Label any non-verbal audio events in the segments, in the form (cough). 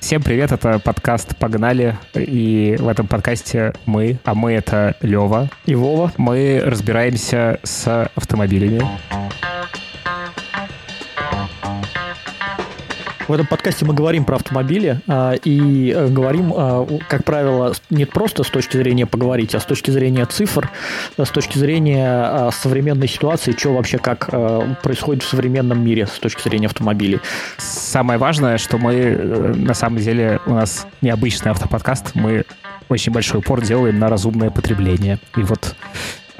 Всем привет, это подкаст «Погнали», и в этом подкасте мы, а мы это Лева и Вова, мы разбираемся с автомобилями. В этом подкасте мы говорим про автомобили а, и э, говорим, а, как правило, не просто с точки зрения поговорить, а с точки зрения цифр, а, с точки зрения современной ситуации, что вообще как а, происходит в современном мире с точки зрения автомобилей. Самое важное, что мы э, на самом деле у нас необычный автоподкаст, мы очень большой упор делаем на разумное потребление. И вот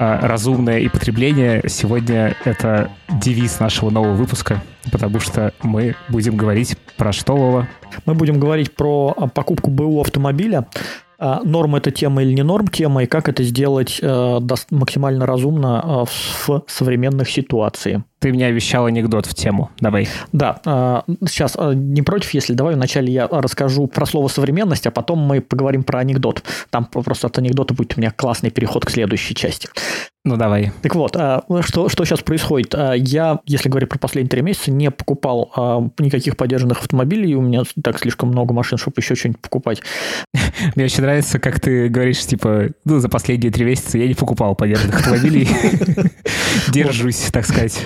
разумное и потребление сегодня это девиз нашего нового выпуска, потому что мы будем говорить про что, Вова? Мы будем говорить про а, покупку БУ автомобиля, а, норм это тема или не норм тема, и как это сделать э, максимально разумно в современных ситуациях. Ты мне обещал анекдот в тему. Давай. Да. Сейчас не против, если давай вначале я расскажу про слово современность, а потом мы поговорим про анекдот. Там просто от анекдота будет у меня классный переход к следующей части. Ну, давай. Так вот, а, что, что сейчас происходит? А, я, если говорить про последние три месяца, не покупал а, никаких поддержанных автомобилей, у меня так слишком много машин, чтобы еще что-нибудь покупать. (laughs) Мне очень нравится, как ты говоришь, типа, ну, за последние три месяца я не покупал поддержанных автомобилей. (laughs) Держусь, так сказать.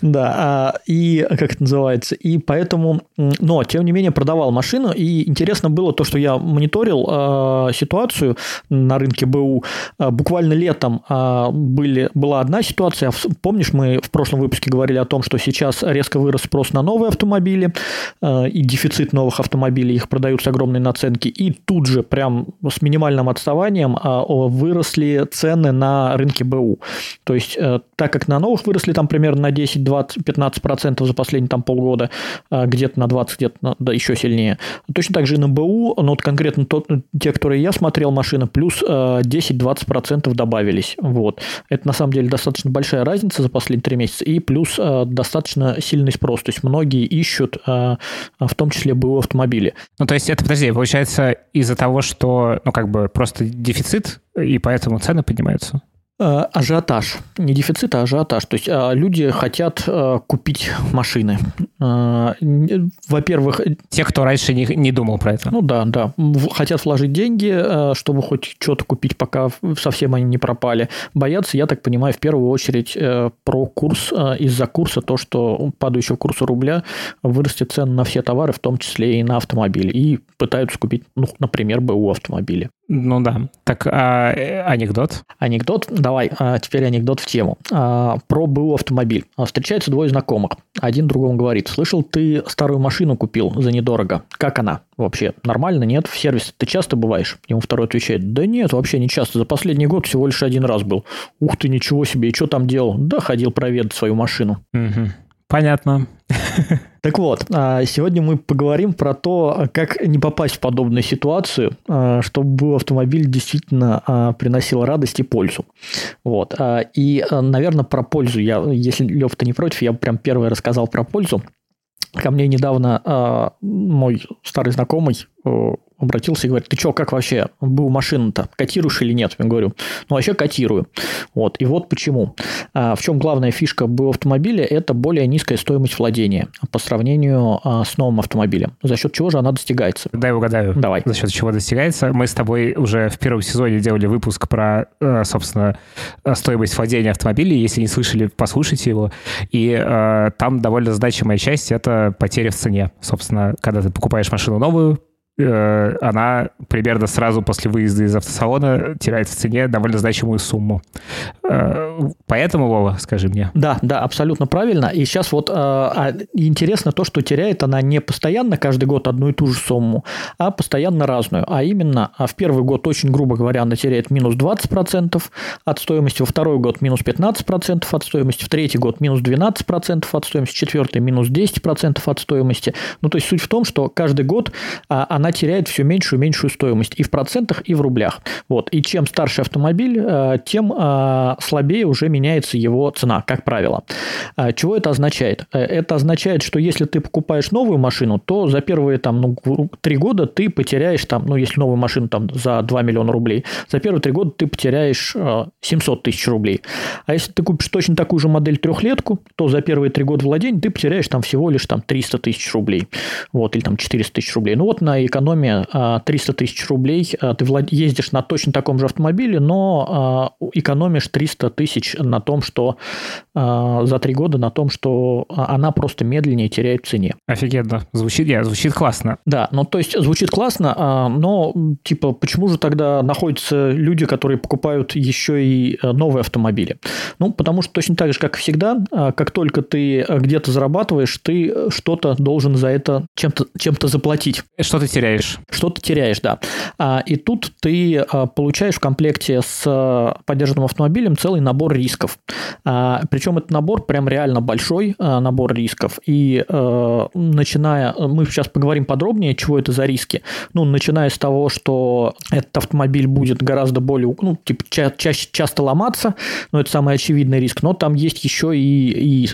Да, и как это называется, и поэтому, но, тем не менее, продавал машину, и интересно было то, что я мониторил ситуацию на рынке БУ буквально летом были, была одна ситуация. Помнишь, мы в прошлом выпуске говорили о том, что сейчас резко вырос спрос на новые автомобили э, и дефицит новых автомобилей, их продают с огромной наценки. И тут же, прям с минимальным отставанием, э, выросли цены на рынке БУ. То есть, э, так как на новых выросли там примерно на 10, 20, 15 процентов за последние там полгода, где-то на 20, где-то на, да, еще сильнее. Точно так же и на БУ, но вот конкретно тот, те, которые я смотрел машины, плюс 10-20 процентов добавились. Вот. Вот. Это на самом деле достаточно большая разница за последние три месяца. И плюс э, достаточно сильный спрос. То есть многие ищут, э, в том числе БУ автомобили. Ну, то есть это, подожди, получается из-за того, что, ну, как бы просто дефицит, и поэтому цены поднимаются? Э, ажиотаж. Не дефицит, а ажиотаж. То есть э, люди хотят э, купить машины. Во-первых... Те, кто раньше не, не думал про это. Ну да, да. Хотят вложить деньги, чтобы хоть что-то купить, пока совсем они не пропали. Боятся, я так понимаю, в первую очередь про курс. Из-за курса то, что падающего курса рубля вырастет цены на все товары, в том числе и на автомобили. И пытаются купить, ну, например, БУ автомобили. Ну да. Так, а, анекдот? Анекдот давай, а теперь анекдот в тему. А, про БУ автомобиль. А, встречаются двое знакомых. Один другому говорит, слышал, ты старую машину купил за недорого. Как она вообще? Нормально, нет? В сервисе ты часто бываешь? Ему второй отвечает, да нет, вообще не часто. За последний год всего лишь один раз был. Ух ты, ничего себе, и что там делал? Да, ходил проведать свою машину. Угу. Понятно. Так вот, а, сегодня мы поговорим про то, как не попасть в подобную ситуацию, а, чтобы автомобиль действительно а, приносил радость и пользу. Вот. И, наверное, про пользу я, если Лев, ты не против, я прям первый рассказал про пользу. Ко мне недавно мой старый знакомый обратился и говорит, ты что, как вообще был машина-то, котируешь или нет? Я говорю, ну, вообще котирую. Вот, и вот почему. А, в чем главная фишка был автомобиля? Это более низкая стоимость владения по сравнению а, с новым автомобилем. За счет чего же она достигается? Дай угадаю. Давай. За счет чего достигается? Мы с тобой уже в первом сезоне делали выпуск про, э, собственно, стоимость владения автомобилей. Если не слышали, послушайте его. И э, там довольно значимая часть – это потеря в цене. Собственно, когда ты покупаешь машину новую, Э, она примерно сразу после выезда из автосалона теряет в цене довольно значимую сумму. Э, поэтому, Вова, скажи мне. Да, да, абсолютно правильно. И сейчас вот э, интересно то, что теряет она не постоянно каждый год одну и ту же сумму, а постоянно разную. А именно, в первый год, очень грубо говоря, она теряет минус 20% от стоимости, во второй год минус 15% от стоимости, в третий год минус 12% от стоимости, четвертый минус 10% от стоимости. Ну, то есть суть в том, что каждый год она она теряет все меньшую и меньшую стоимость и в процентах, и в рублях. Вот. И чем старше автомобиль, э, тем э, слабее уже меняется его цена, как правило. Э, чего это означает? Это означает, что если ты покупаешь новую машину, то за первые там, ну, три года ты потеряешь, там, ну, если новую машину там, за 2 миллиона рублей, за первые три года ты потеряешь 700 тысяч рублей. А если ты купишь точно такую же модель трехлетку, то за первые три года владения ты потеряешь там всего лишь там 300 тысяч рублей. Вот, или там 400 тысяч рублей. Ну вот на экономии 300 тысяч рублей ты ездишь на точно таком же автомобиле, но экономишь 300 тысяч на том, что за три года на том, что она просто медленнее теряет в цене. Офигенно. Звучит, yeah, звучит классно. Да, ну то есть звучит классно, но типа почему же тогда находятся люди, которые покупают еще и новые автомобили? Ну, потому что точно так же, как всегда, как только ты где-то зарабатываешь, ты что-то должен за это чем-то чем заплатить. Что ты теряешь? Что ты теряешь, да. И тут ты получаешь в комплекте с поддержанным автомобилем целый набор рисков. Причем этот набор прям реально большой набор рисков. И начиная, мы сейчас поговорим подробнее, чего это за риски. Ну, начиная с того, что этот автомобиль будет гораздо более, ну, типа, ча- чаще, часто ломаться, но это самый очевидный риск. Но там есть еще и, и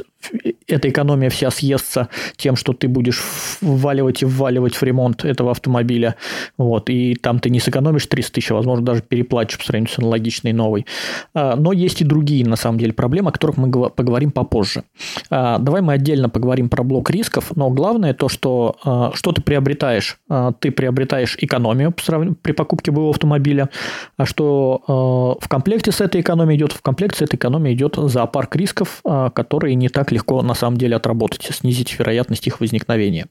эта экономия вся съестся тем, что ты будешь вваливать и вваливать в ремонт этого автомобиля. Вот, и там ты не сэкономишь 300 тысяч, а, возможно, даже переплатишь по сравнению с аналогичной новой. А, но есть и другие, на самом деле, проблемы, о которых мы поговорим попозже. А, давай мы отдельно поговорим про блок рисков, но главное то, что что ты приобретаешь. Ты приобретаешь экономию при покупке боевого автомобиля, а что в комплекте с этой экономией идет, в комплекте с этой экономией идет зоопарк рисков, которые не так легко на самом деле отработать, снизить вероятность их возникновения.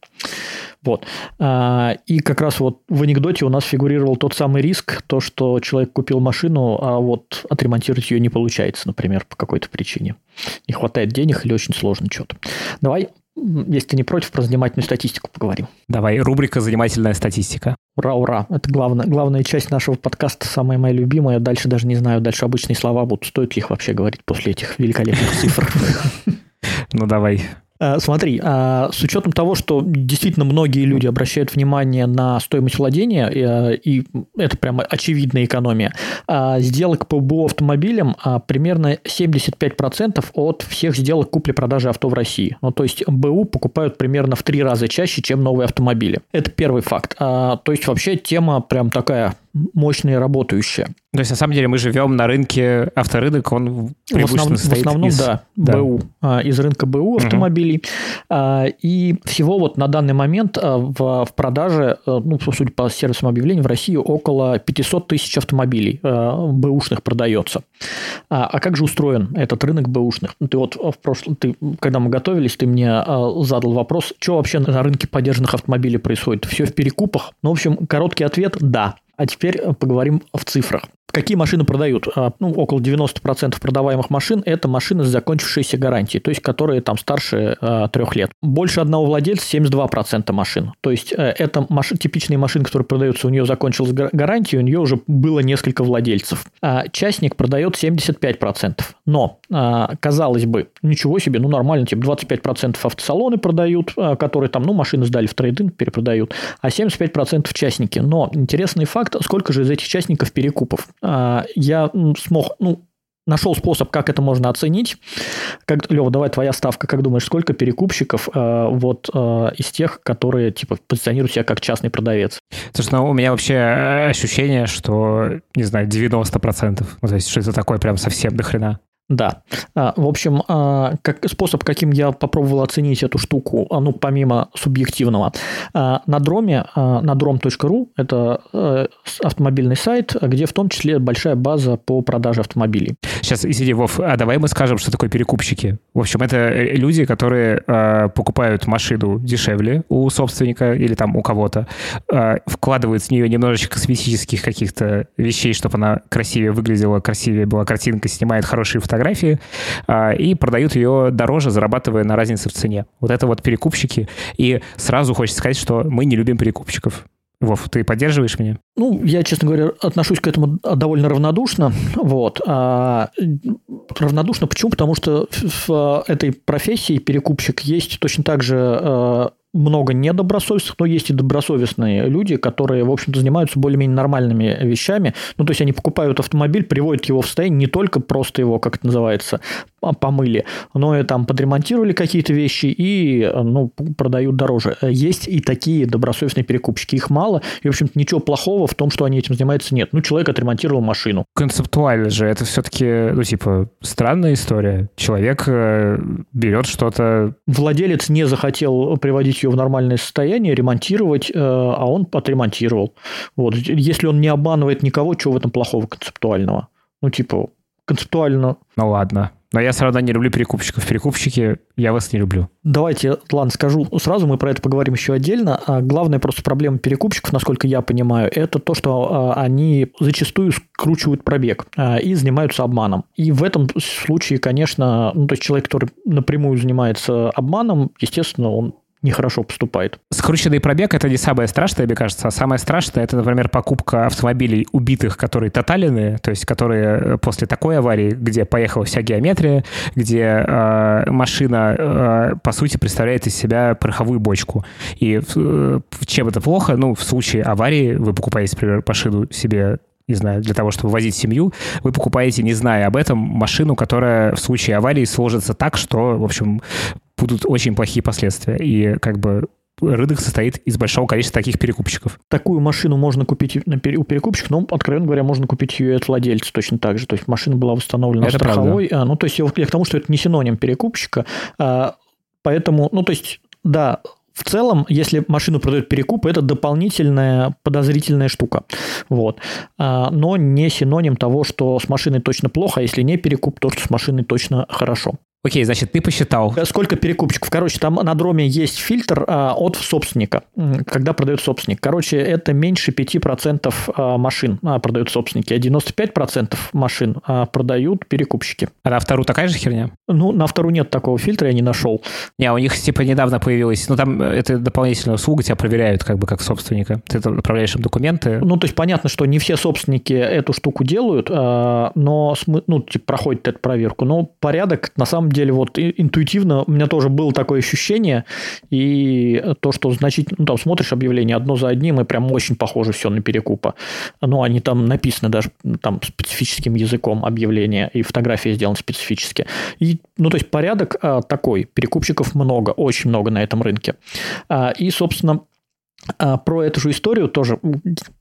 Вот. А, и как раз вот в анекдоте у нас фигурировал тот самый риск, то, что человек купил машину, а вот отремонтировать ее не получается, например, по какой-то причине. Не хватает денег или очень сложно что-то. Давай если ты не против, про занимательную статистику поговорим. Давай, рубрика «Занимательная статистика». Ура, ура. Это главная, главная часть нашего подкаста, самая моя любимая. Дальше даже не знаю, дальше обычные слова будут. Стоит ли их вообще говорить после этих великолепных цифр? (laughs) Ну, давай. Э, смотри, а, с учетом того, что действительно многие люди обращают внимание на стоимость владения, э, и это прямо очевидная экономия, сделок по БУ автомобилям примерно 75% от всех сделок купли-продажи авто в России. Ну, то есть БУ покупают примерно в три раза чаще, чем новые автомобили. Это первый факт. То есть вообще тема прям такая мощная работающая. То есть, на самом деле, мы живем на рынке, авторынок, он в основном, в основном из... да, да, БУ, а, из рынка БУ автомобилей. Угу. И всего вот на данный момент а, в, в продаже, ну, судя по сервисам объявлений, в России около 500 тысяч автомобилей бэушных продается. А как же устроен этот рынок бэушных? Ты вот в прошлом, ты, когда мы готовились, ты мне задал вопрос, что вообще на рынке поддержанных автомобилей происходит? Все в перекупах? Ну, в общем, короткий ответ – да. А теперь поговорим в цифрах. Какие машины продают? А, ну, около 90% продаваемых машин – это машины с закончившейся гарантией, то есть которые там старше э, трех лет. Больше одного владельца – 72% машин. То есть э, это маш... типичные машины, которые продаются, у нее закончилась гарантия, у нее уже было несколько владельцев. А частник продает 75%. Но, э, казалось бы, ничего себе, ну нормально, типа 25% автосалоны продают, э, которые там, ну, машины сдали в трейдинг, перепродают, а 75% частники. Но интересный факт, сколько же из этих частников перекупов? А, я смог, ну, нашел способ, как это можно оценить. Как, Лева, давай твоя ставка. Как думаешь, сколько перекупщиков э, вот э, из тех, которые типа позиционируют себя как частный продавец? Слушай, ну у меня вообще ощущение, что, не знаю, 90%. Ну, то есть, что это такое прям совсем до хрена. Да. А, в общем, а, как способ, каким я попробовал оценить эту штуку, а, ну, помимо субъективного, на дроме, на drom.ru, это э, автомобильный сайт, где в том числе большая база по продаже автомобилей. Сейчас, извини, Вов, а давай мы скажем, что такое перекупщики. В общем, это э, люди, которые покупают машину дешевле у собственника или там у кого-то, вкладывают в нее немножечко косметических каких-то вещей, чтобы она красивее выглядела, красивее была картинка, снимает хорошие фотографии, фотографии а, и продают ее дороже, зарабатывая на разнице в цене. Вот это вот перекупщики. И сразу хочется сказать, что мы не любим перекупщиков. Вов, ты поддерживаешь меня? Ну, я, честно говоря, отношусь к этому довольно равнодушно. Вот. А, равнодушно почему? Потому что в этой профессии перекупщик есть точно так же много недобросовестных, но есть и добросовестные люди, которые, в общем-то, занимаются более-менее нормальными вещами. Ну, то есть они покупают автомобиль, приводят его в состояние, не только просто его, как это называется, помыли, но и там подремонтировали какие-то вещи и ну, продают дороже. Есть и такие добросовестные перекупщики, их мало, и, в общем-то, ничего плохого в том, что они этим занимаются, нет. Ну, человек отремонтировал машину. Концептуально же, это все-таки, ну, типа, странная история. Человек э, берет что-то... Владелец не захотел приводить ее в нормальное состояние, ремонтировать, э, а он отремонтировал. Вот. Если он не обманывает никого, чего в этом плохого концептуального? Ну, типа, концептуально... Ну, ладно. Но я все не люблю перекупщиков. Перекупщики, я вас не люблю. Давайте, ладно, скажу сразу, мы про это поговорим еще отдельно. А главная просто проблема перекупщиков, насколько я понимаю, это то, что а, они зачастую скручивают пробег а, и занимаются обманом. И в этом случае, конечно, ну, то есть человек, который напрямую занимается обманом, естественно, он нехорошо поступает. Скрученный пробег – это не самое страшное, мне кажется. А самое страшное – это, например, покупка автомобилей убитых, которые тоталенные, то есть которые э, после такой аварии, где поехала вся геометрия, где э, машина, э, по сути, представляет из себя пороховую бочку. И э, чем это плохо? Ну, в случае аварии вы покупаете, например, машину себе не знаю, для того, чтобы возить семью, вы покупаете, не зная об этом, машину, которая в случае аварии сложится так, что, в общем, будут очень плохие последствия. И как бы рынок состоит из большого количества таких перекупщиков. Такую машину можно купить у перекупщиков, но, откровенно говоря, можно купить ее и от владельца точно так же. То есть машина была установлена это страховой. А, ну, то есть я к тому, что это не синоним перекупщика. А, поэтому, ну, то есть, да, в целом, если машину продают перекуп, это дополнительная подозрительная штука. Вот. А, но не синоним того, что с машиной точно плохо, а если не перекуп, то что с машиной точно хорошо. Окей, значит, ты посчитал. Э, сколько перекупщиков? Короче, там на дроме есть фильтр а, от собственника, когда продает собственник. Короче, это меньше 5% а, машин а, продают собственники, а 95% машин а, продают перекупщики. А на вторую такая же херня? Ну, на вторую нет такого фильтра, я не нашел. Не, у них типа недавно появилось, ну там э, это дополнительная услуга, тебя проверяют как бы как собственника. Ты отправляешь им документы. Ну, то есть понятно, что не все собственники эту штуку делают, а, но ну, типа, проходит эту проверку. Но порядок на самом деле вот интуитивно у меня тоже было такое ощущение, и то, что значительно, ну, там смотришь объявление одно за одним, и прям очень похоже все на перекупа. Ну, они там написаны даже там специфическим языком объявления, и фотография сделана специфически. И, ну, то есть порядок а, такой, перекупщиков много, очень много на этом рынке. А, и, собственно, а, про эту же историю тоже,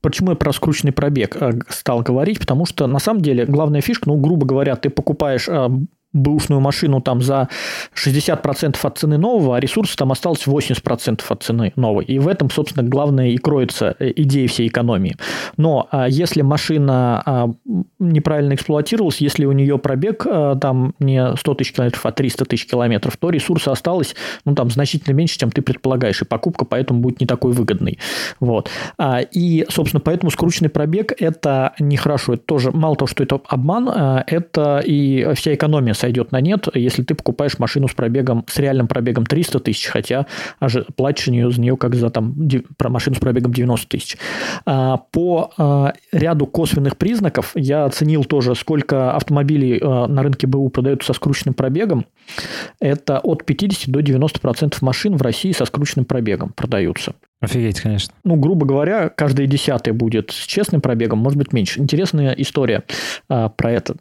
почему я про скрученный пробег а, стал говорить, потому что на самом деле главная фишка, ну, грубо говоря, ты покупаешь а, бэушную машину там за 60% от цены нового, а ресурса там осталось 80% от цены новой. И в этом, собственно, главное и кроется э, идея всей экономии. Но а, если машина а, неправильно эксплуатировалась, если у нее пробег а, там не 100 тысяч километров, а 300 тысяч километров, то ресурса осталось ну, там, значительно меньше, чем ты предполагаешь, и покупка поэтому будет не такой выгодной. Вот. А, и, собственно, поэтому скрученный пробег – это нехорошо. Это тоже, мало того, что это обман, а, это и вся экономия сойдет на нет, если ты покупаешь машину с пробегом, с реальным пробегом 300 тысяч, хотя платишь нее, за нее как за там, машину с пробегом 90 тысяч. А, по а, ряду косвенных признаков я оценил тоже, сколько автомобилей а, на рынке БУ продаются со скрученным пробегом. Это от 50 до 90% машин в России со скрученным пробегом продаются. Офигеть, конечно. Ну, грубо говоря, каждый десятый будет с честным пробегом, может быть, меньше. Интересная история а, про это.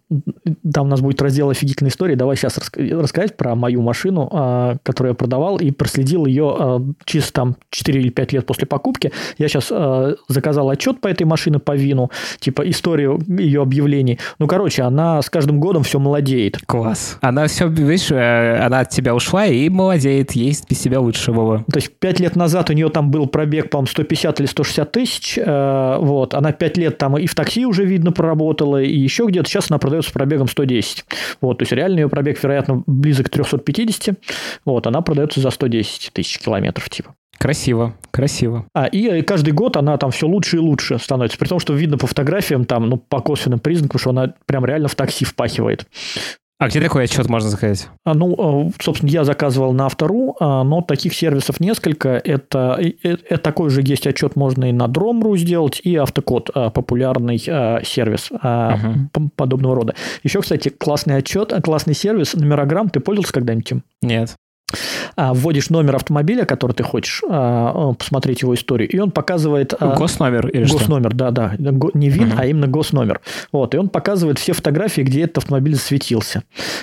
Там у нас будет раздел офигительной истории. Давай сейчас раска- рассказать про мою машину, а, которую я продавал и проследил ее а, через там 4 или 5 лет после покупки. Я сейчас а, заказал отчет по этой машине по вину, типа историю ее объявлений. Ну, короче, она с каждым годом все молодеет. Класс. Она все, видишь, э, она от тебя ушла и молодеет, есть без себя лучше, Вова. То есть 5 лет назад у нее там был пробег, по-моему, 150 или 160 тысяч. Э, вот. Она 5 лет там и в такси уже, видно, проработала, и еще где-то. Сейчас она продается пробегом 110. Вот. То есть, реально ее пробег, вероятно, близок к 350. Вот. Она продается за 110 тысяч километров, типа. Красиво, красиво. А, и каждый год она там все лучше и лучше становится. При том, что видно по фотографиям, там, ну, по косвенным признакам, что она прям реально в такси впахивает. А где такой отчет можно заказать? А, ну, э, собственно, я заказывал на автору, а, но таких сервисов несколько. Это, это такой же есть отчет, можно и на Drom.ru сделать, и Автокод, а, популярный сервис uh-huh. подобного рода. Еще, кстати, классный отчет, классный сервис, номерограмм. Ты пользовался когда-нибудь им? Нет. А, вводишь номер автомобиля, который ты хочешь, а, посмотреть его историю, и он показывает... А, госномер или Госномер, да, да. Не ВИН, угу. а именно госномер. Вот, и он показывает все фотографии, где этот автомобиль засветился.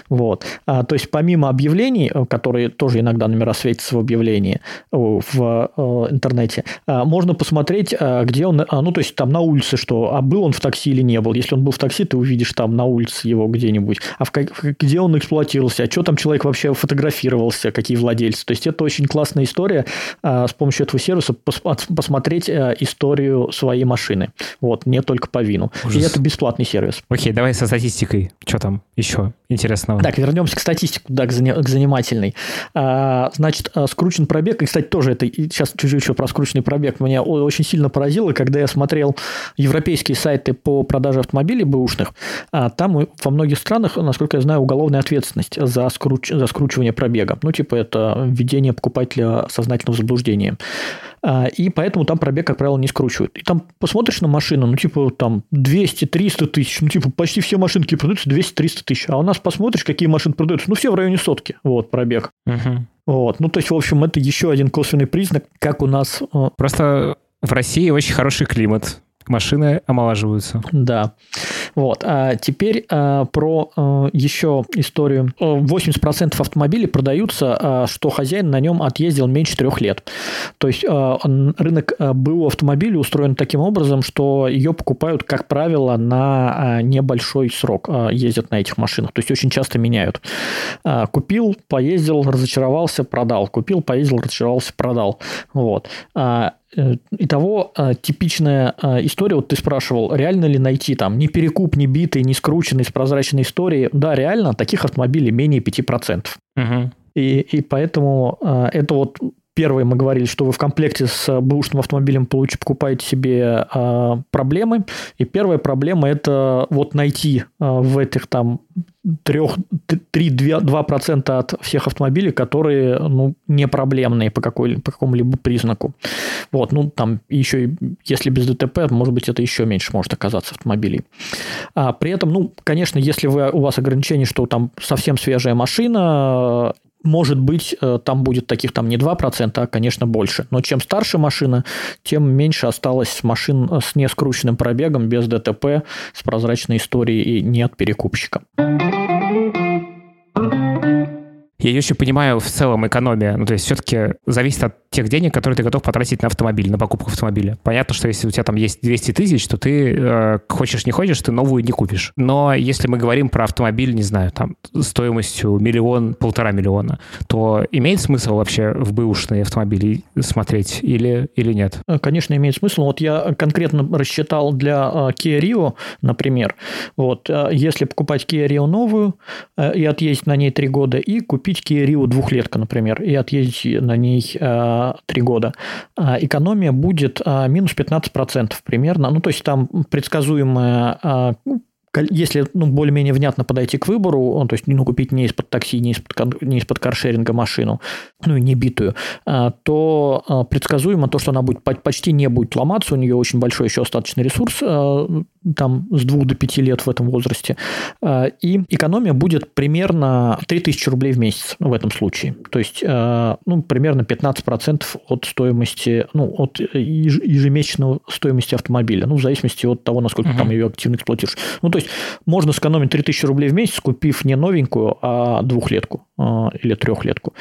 Вот. То есть, помимо объявлений, которые тоже иногда номера светятся в объявлении в интернете, можно посмотреть, где он... Ну, то есть, там на улице, что, а был он в такси или не был. Если он был в такси, ты увидишь там на улице его где-нибудь. А в, где он эксплуатировался, а что там человек вообще фотографировался, какие владельцы. То есть это очень классная история а, с помощью этого сервиса пос, посмотреть а, историю своей машины. Вот, не только по вину. Ужас. И это бесплатный сервис. Окей, давай со статистикой. Что там еще интересного? Так, вернемся к статистике, да, к, занимательной. А, значит, а, скручен пробег, и, кстати, тоже это, сейчас чуть-чуть еще про скрученный пробег, меня очень сильно поразило, когда я смотрел европейские сайты по продаже автомобилей бэушных, а там во многих странах, насколько я знаю, уголовная ответственность за, скруч... за скручивание пробега. Ну, типа, это введение покупателя сознательного заблуждения. А, и поэтому там пробег, как правило, не скручивают. И там посмотришь на машину, ну, типа, там 200-300 тысяч, ну, типа, почти все машинки продаются 200-300 тысяч. А у нас посмотришь, какие машины продаются, ну, все в районе сотки, вот, пробег. Угу. Вот, ну, то есть, в общем, это еще один косвенный признак, как у нас... Э, Просто в России очень хороший климат машины омолаживаются. Да. Вот. А теперь а, про а, еще историю. 80% автомобилей продаются, а, что хозяин на нем отъездил меньше трех лет. То есть рынок а, БУ автомобилей устроен таким образом, что ее покупают, как правило, на небольшой срок. Ездят на этих машинах. То есть очень часто меняют. Купил, поездил, разочаровался, продал. Купил, поездил, разочаровался, продал. Вот. Итого, э, типичная э, история, вот ты спрашивал, реально ли найти там ни перекуп, ни битый, ни скрученный с прозрачной историей. Да, реально, таких автомобилей менее 5%. Угу. И, и поэтому это вот Первое, мы говорили, что вы в комплекте с бэушным автомобилем получите, покупаете себе э, проблемы. И первая проблема – это вот найти э, в этих там 3-2% от всех автомобилей, которые ну, не проблемные по, какой, по какому-либо признаку. Вот, ну, там еще, если без ДТП, может быть, это еще меньше может оказаться автомобилей. А при этом, ну, конечно, если вы, у вас ограничение, что там совсем свежая машина, может быть, э, там будет таких там не 2%, а, конечно, больше. Но чем старше машина, тем меньше осталось машин с нескрученным пробегом, без ДТП, с прозрачной историей и нет перекупщика. Я очень понимаю в целом экономия. Ну, то есть все-таки зависит от тех денег, которые ты готов потратить на автомобиль, на покупку автомобиля. Понятно, что если у тебя там есть 200 тысяч, то ты э, хочешь не хочешь, ты новую не купишь. Но если мы говорим про автомобиль, не знаю, там стоимостью миллион, полтора миллиона, то имеет смысл вообще в бэушные автомобили смотреть или, или нет? Э, конечно, имеет смысл. Вот я конкретно рассчитал для э, Kia Rio, например, вот, э, если покупать Kia Rio новую и отъездить на ней три года, и купить Kia Rio двухлетка, например, и отъездить на ней 3 года, а экономия будет а, минус 15% примерно. Ну, то есть там предсказуемая а, если ну, более-менее внятно подойти к выбору, то есть ну, купить не из-под такси, не из-под, не из-под каршеринга машину, ну и не битую, то предсказуемо то, что она будет почти не будет ломаться, у нее очень большой еще остаточный ресурс, там с 2 до 5 лет в этом возрасте, и экономия будет примерно 3000 рублей в месяц в этом случае. То есть, ну, примерно 15% от стоимости, ну, от ежемесячного стоимости автомобиля, ну, в зависимости от того, насколько угу. там ее активно эксплуатируешь. Ну, то есть, можно сэкономить 3000 рублей в месяц, купив не новенькую, а двухлетку а, или трехлетку.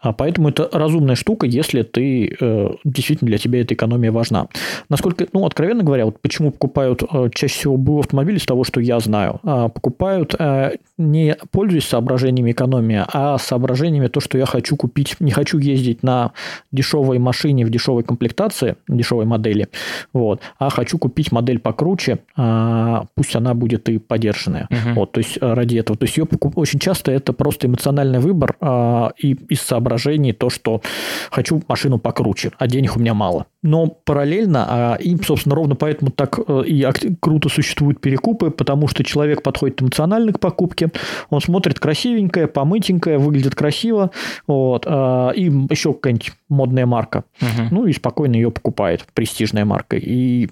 А поэтому это разумная штука, если ты э, действительно для тебя эта экономия важна. Насколько, ну, откровенно говоря, вот почему покупают э, чаще всего БУ автомобили, с того, что я знаю, а покупают э, не пользуясь соображениями экономии, а соображениями то, что я хочу купить, не хочу ездить на дешевой машине в дешевой комплектации, дешевой модели, вот, а хочу купить модель покруче, а, пусть она будет и подержанная. Uh-huh. Вот, то есть ради этого. То есть ее покуп... очень часто это просто эмоциональный выбор а, и из соображений соображений то, что хочу машину покруче, а денег у меня мало. Но параллельно, а им, собственно, ровно поэтому так э, и круто существуют перекупы, потому что человек подходит эмоционально к покупке, он смотрит красивенькое, помытенькое, выглядит красиво, вот, а, и еще какая-нибудь модная марка. Угу. Ну и спокойно ее покупает, престижная марка. И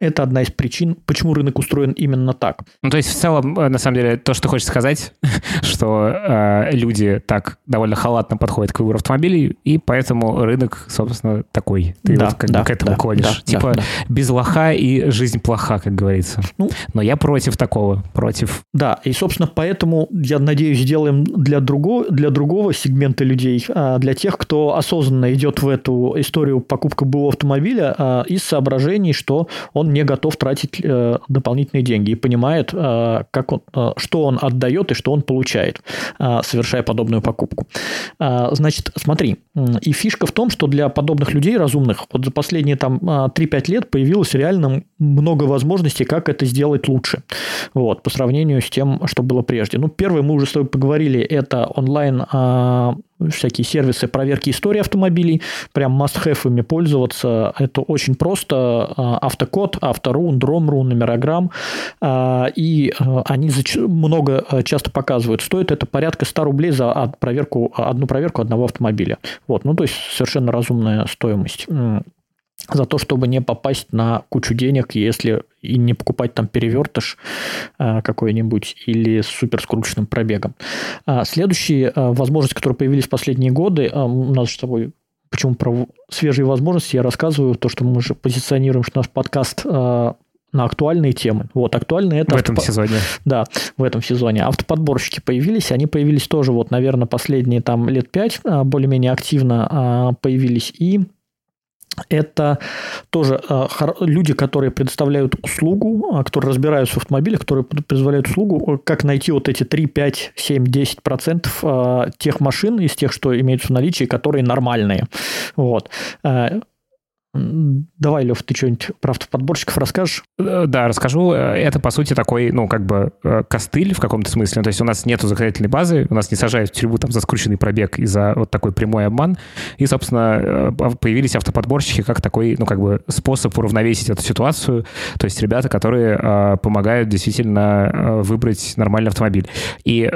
это одна из причин, почему рынок устроен именно так. Ну, то есть, в целом, э, на самом деле, то, что хочешь сказать, (laughs) что э, люди так довольно халатно подходят к выбору автомобилей, и поэтому рынок, собственно, такой. Ты да, вот как да, бы к этому да, клонишь. Да, типа, да, да. без лоха и жизнь плоха, как говорится. Ну, Но я против такого, против. Да, и, собственно, поэтому, я надеюсь, сделаем для другого, для другого сегмента людей, а, для тех, кто осознанно идет в эту историю покупка БУ автомобиля а, из соображений, что он не готов тратить э, дополнительные деньги и понимает, э, как он, э, что он отдает и что он получает, совершая подобную покупку. Значит, смотри, и фишка в том, что для подобных людей разумных вот за последние там 3-5 лет появилось реально много возможностей, как это сделать лучше, вот, по сравнению с тем, что было прежде. Ну, первое, мы уже с тобой поговорили, это онлайн всякие сервисы проверки истории автомобилей, прям must-have пользоваться. Это очень просто. А, автокод, авторун, дромру, номерограмм. А, и а, они много часто показывают. Стоит это порядка 100 рублей за проверку, одну проверку одного автомобиля. Вот. Ну, то есть, совершенно разумная стоимость за то, чтобы не попасть на кучу денег, если и не покупать там перевертыш э, какой-нибудь или с супер скрученным пробегом. А следующие э, возможности, которые появились в последние годы, э, у нас с тобой почему про свежие возможности я рассказываю, то, что мы же позиционируем, что наш подкаст на актуальные темы. Вот, актуальные это... В этом сезоне. Да, в этом сезоне. Автоподборщики появились, они появились тоже, вот, наверное, последние там лет пять более-менее активно появились, и это тоже э, люди, которые предоставляют услугу, э, которые разбираются в автомобилях, которые предоставляют услугу, э, как найти вот эти 3, 5, 7, 10 процентов тех машин из тех, что имеются в наличии, которые нормальные. Вот. Давай, Лев, ты что-нибудь про автоподборщиков расскажешь? Э, да, расскажу. Э, это, по сути, такой, ну, как бы э, костыль в каком-то смысле. То есть у нас нету законодательной базы, у нас не сажают в тюрьму там за скрученный пробег и за вот такой прямой обман. И, собственно, появились автоподборщики как такой, ну, как бы способ уравновесить эту ситуацию. То есть ребята, которые помогают действительно выбрать нормальный автомобиль. И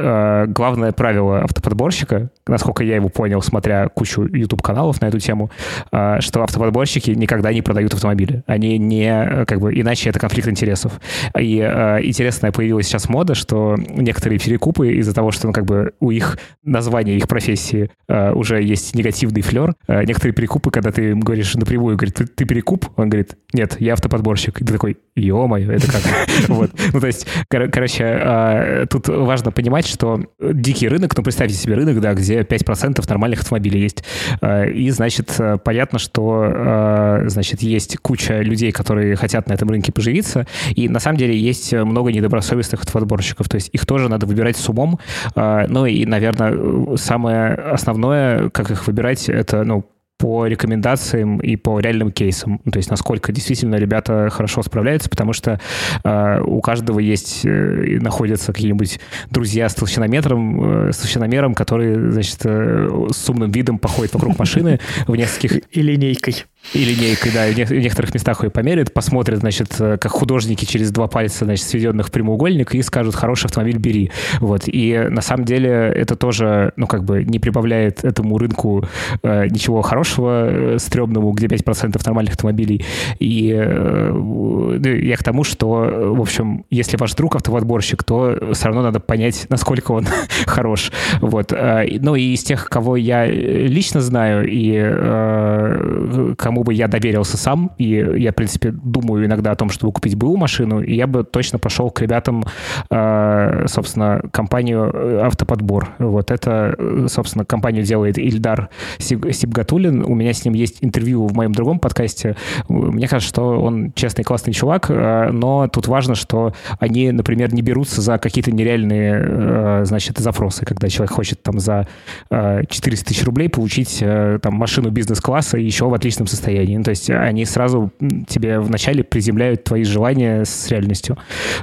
главное правило автоподборщика, насколько я его понял, смотря кучу YouTube-каналов на эту тему, что автоподборщик застройщики никогда не продают автомобили. Они не, как бы, иначе это конфликт интересов. И э, интересная появилась сейчас мода, что некоторые перекупы из-за того, что, ну, как бы, у их названия, их профессии э, уже есть негативный флер, э, некоторые перекупы, когда ты им говоришь напрямую, говорит, ты, ты перекуп? Он говорит, нет, я автоподборщик. И ты такой, ё-моё, это как? (laughs) Вот. Ну, то есть, короче, э, тут важно понимать, что дикий рынок, ну, представьте себе рынок, да, где 5% нормальных автомобилей есть. Э, и, значит, понятно, что Э, значит, есть куча людей, которые хотят на этом рынке поживиться, и на самом деле есть много недобросовестных автоподборщиков, то есть их тоже надо выбирать с умом, э, ну и, наверное, самое основное, как их выбирать, это, ну, по рекомендациям и по реальным кейсам. То есть насколько действительно ребята хорошо справляются, потому что э, у каждого есть, э, находятся какие-нибудь друзья с толщинометром, э, с толщиномером, которые, значит, э, с умным видом походят вокруг машины (laughs) в нескольких... И линейкой. И линейкой, да, в некоторых местах ее померяют, посмотрят, значит, э, как художники через два пальца, значит, сведенных в прямоугольник, и скажут, хороший автомобиль бери. Вот. И на самом деле это тоже, ну, как бы не прибавляет этому рынку э, ничего хорошего, э, стрёмному, где 5% нормальных автомобилей. И э, я к тому, что, в общем, если ваш друг автоподборщик, то все равно надо понять, насколько он (laughs) хорош. Вот. Э, ну, и из тех, кого я лично знаю, и э, кому кому бы я доверился сам, и я, в принципе, думаю иногда о том, чтобы купить БУ машину, и я бы точно пошел к ребятам, э, собственно, компанию э, «Автоподбор». Вот это, собственно, компанию делает Ильдар Сибгатулин. У меня с ним есть интервью в моем другом подкасте. Мне кажется, что он честный, классный чувак, э, но тут важно, что они, например, не берутся за какие-то нереальные, значит, запросы, когда человек хочет там за 400 тысяч рублей получить там машину бизнес-класса еще в отличном состоянии состоянии. Ну, то есть они сразу тебе вначале приземляют твои желания с реальностью.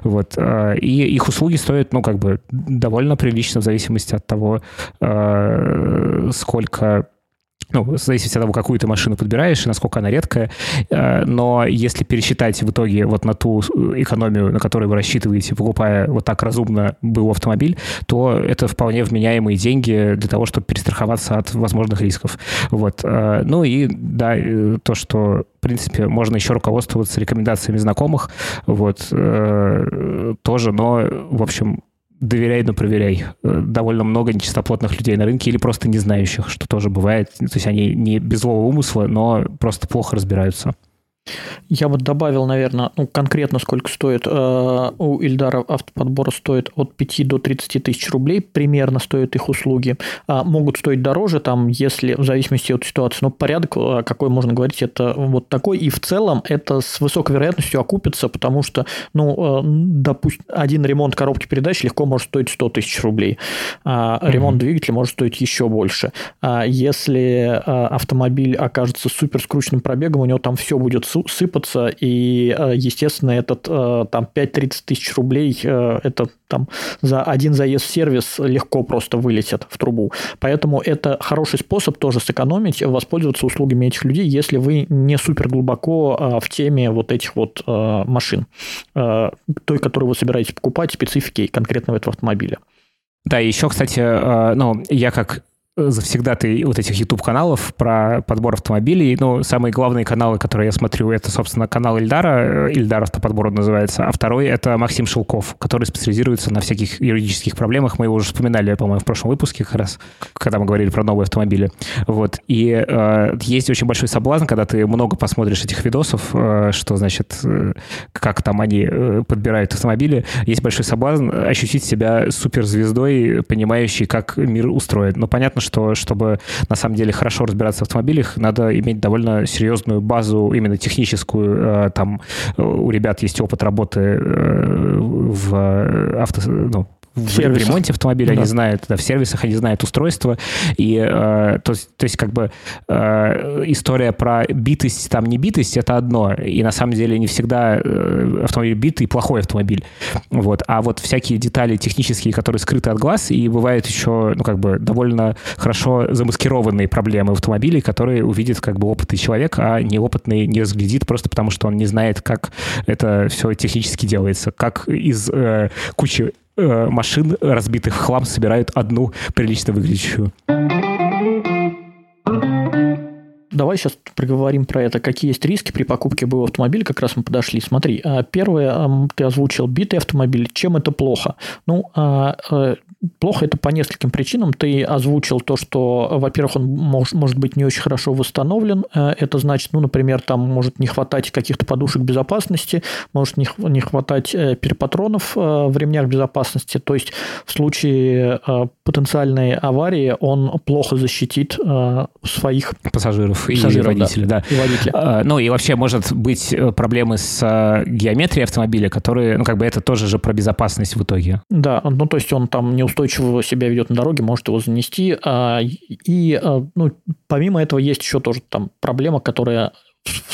Вот. А, и их услуги стоят, ну, как бы довольно прилично в зависимости от того, а, сколько ну, в зависимости от того, какую ты машину подбираешь и насколько она редкая. Э, но если пересчитать в итоге вот на ту экономию, на которую вы рассчитываете, покупая вот так разумно был автомобиль, то это вполне вменяемые деньги для того, чтобы перестраховаться от возможных рисков. Вот. Э, ну и да, э, то, что принципе, можно еще руководствоваться рекомендациями знакомых, вот, э, тоже, но, в общем, доверяй, но проверяй. Э, довольно много нечистоплотных людей на рынке или просто не знающих, что тоже бывает. То есть они не без злого умысла, но просто плохо разбираются. Я вот добавил, наверное, ну, конкретно сколько стоит. Э, у Ильдара автоподбора стоит от 5 до 30 тысяч рублей, примерно стоят их услуги. А могут стоить дороже, там, если в зависимости от ситуации, но порядок, э, какой можно говорить, это вот такой. И в целом это с высокой вероятностью окупится, потому что, ну, э, допустим, один ремонт коробки передач легко может стоить 100 тысяч рублей. А ремонт mm-hmm. двигателя может стоить еще больше. А если автомобиль окажется супер скрученным пробегом, у него там все будет сыпаться, и, э, естественно, этот э, там 5-30 тысяч рублей, э, это там за один заезд в сервис легко просто вылетят в трубу. Поэтому это хороший способ тоже сэкономить, воспользоваться услугами этих людей, если вы не супер глубоко в теме вот этих вот машин, той, которую вы собираетесь покупать, специфики конкретного этого автомобиля. Да, еще, кстати, ну, я как завсегда ты вот этих YouTube-каналов про подбор автомобилей. Ну, самые главные каналы, которые я смотрю, это, собственно, канал Ильдара, Ильдар автоподбор называется, а второй — это Максим Шелков, который специализируется на всяких юридических проблемах. Мы его уже вспоминали, по-моему, в прошлом выпуске как раз, когда мы говорили про новые автомобили. Вот. И э, есть очень большой соблазн, когда ты много посмотришь этих видосов, э, что, значит, э, как там они э, подбирают автомобили. Есть большой соблазн ощутить себя суперзвездой, понимающей, как мир устроен. Но понятно, что что чтобы на самом деле хорошо разбираться в автомобилях, надо иметь довольно серьезную базу, именно техническую. Э, там э, у ребят есть опыт работы э, в авто, ну, в, в ремонте автомобиля, да. они знают, да, в сервисах они знают устройство. И э, то, то есть как бы э, история про битость, там не битость, это одно. И на самом деле не всегда э, автомобиль битый плохой автомобиль. Вот. А вот всякие детали технические, которые скрыты от глаз, и бывают еще, ну как бы довольно хорошо замаскированные проблемы в автомобиле, которые увидит как бы опытный человек, а неопытный не разглядит просто потому, что он не знает, как это все технически делается, как из э, кучи машин, разбитых в хлам, собирают одну прилично выглядящую. Давай сейчас проговорим про это. Какие есть риски при покупке БУ автомобиля? Как раз мы подошли. Смотри, а, первое, ты озвучил битый автомобиль. Чем это плохо? Ну, а, э, Плохо это по нескольким причинам. Ты озвучил то, что, во-первых, он мож, может быть не очень хорошо восстановлен. Э, это значит, ну, например, там может не хватать каких-то подушек безопасности, может не, не хватать э, перепатронов в ремнях безопасности. То есть в случае потенциальной аварии он плохо защитит своих пассажиров, пассажиров и водителей. Да. Да. И водителя. Ну и вообще может быть проблемы с геометрией автомобиля, которые, ну как бы это тоже же про безопасность в итоге. Да, ну то есть он там не устойчиво себя ведет на дороге, может его занести. А, и а, ну, помимо этого есть еще тоже там проблема, которая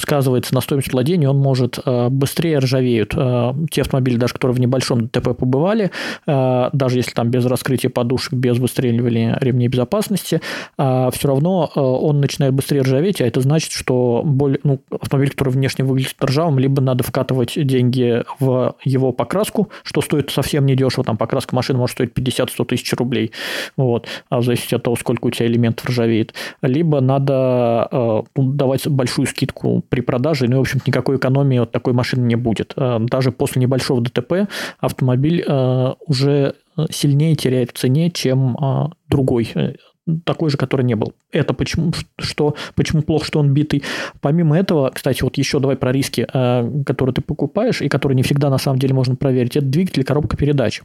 сказывается на стоимость владения, он может э, быстрее ржавеют. Э, те автомобили, даже которые в небольшом ДТП побывали, э, даже если там без раскрытия подушек, без выстреливания ремней безопасности, все равно он начинает быстрее ржаветь, а это значит, что более, ну, автомобиль, который внешне выглядит ржавым, либо надо вкатывать деньги в его покраску, что стоит совсем недешево, там покраска машины может стоить 50-100 тысяч рублей, вот, а в зависимости от того, сколько у тебя элементов ржавеет, либо надо давать большую скидку покупку при продаже, ну, в общем никакой экономии от такой машины не будет. Э, даже после небольшого ДТП автомобиль э, уже сильнее теряет в цене, чем э, другой такой же, который не был. Это почему, что, почему плохо, что он битый. Помимо этого, кстати, вот еще давай про риски, э, которые ты покупаешь и которые не всегда на самом деле можно проверить. Это двигатель коробка передач.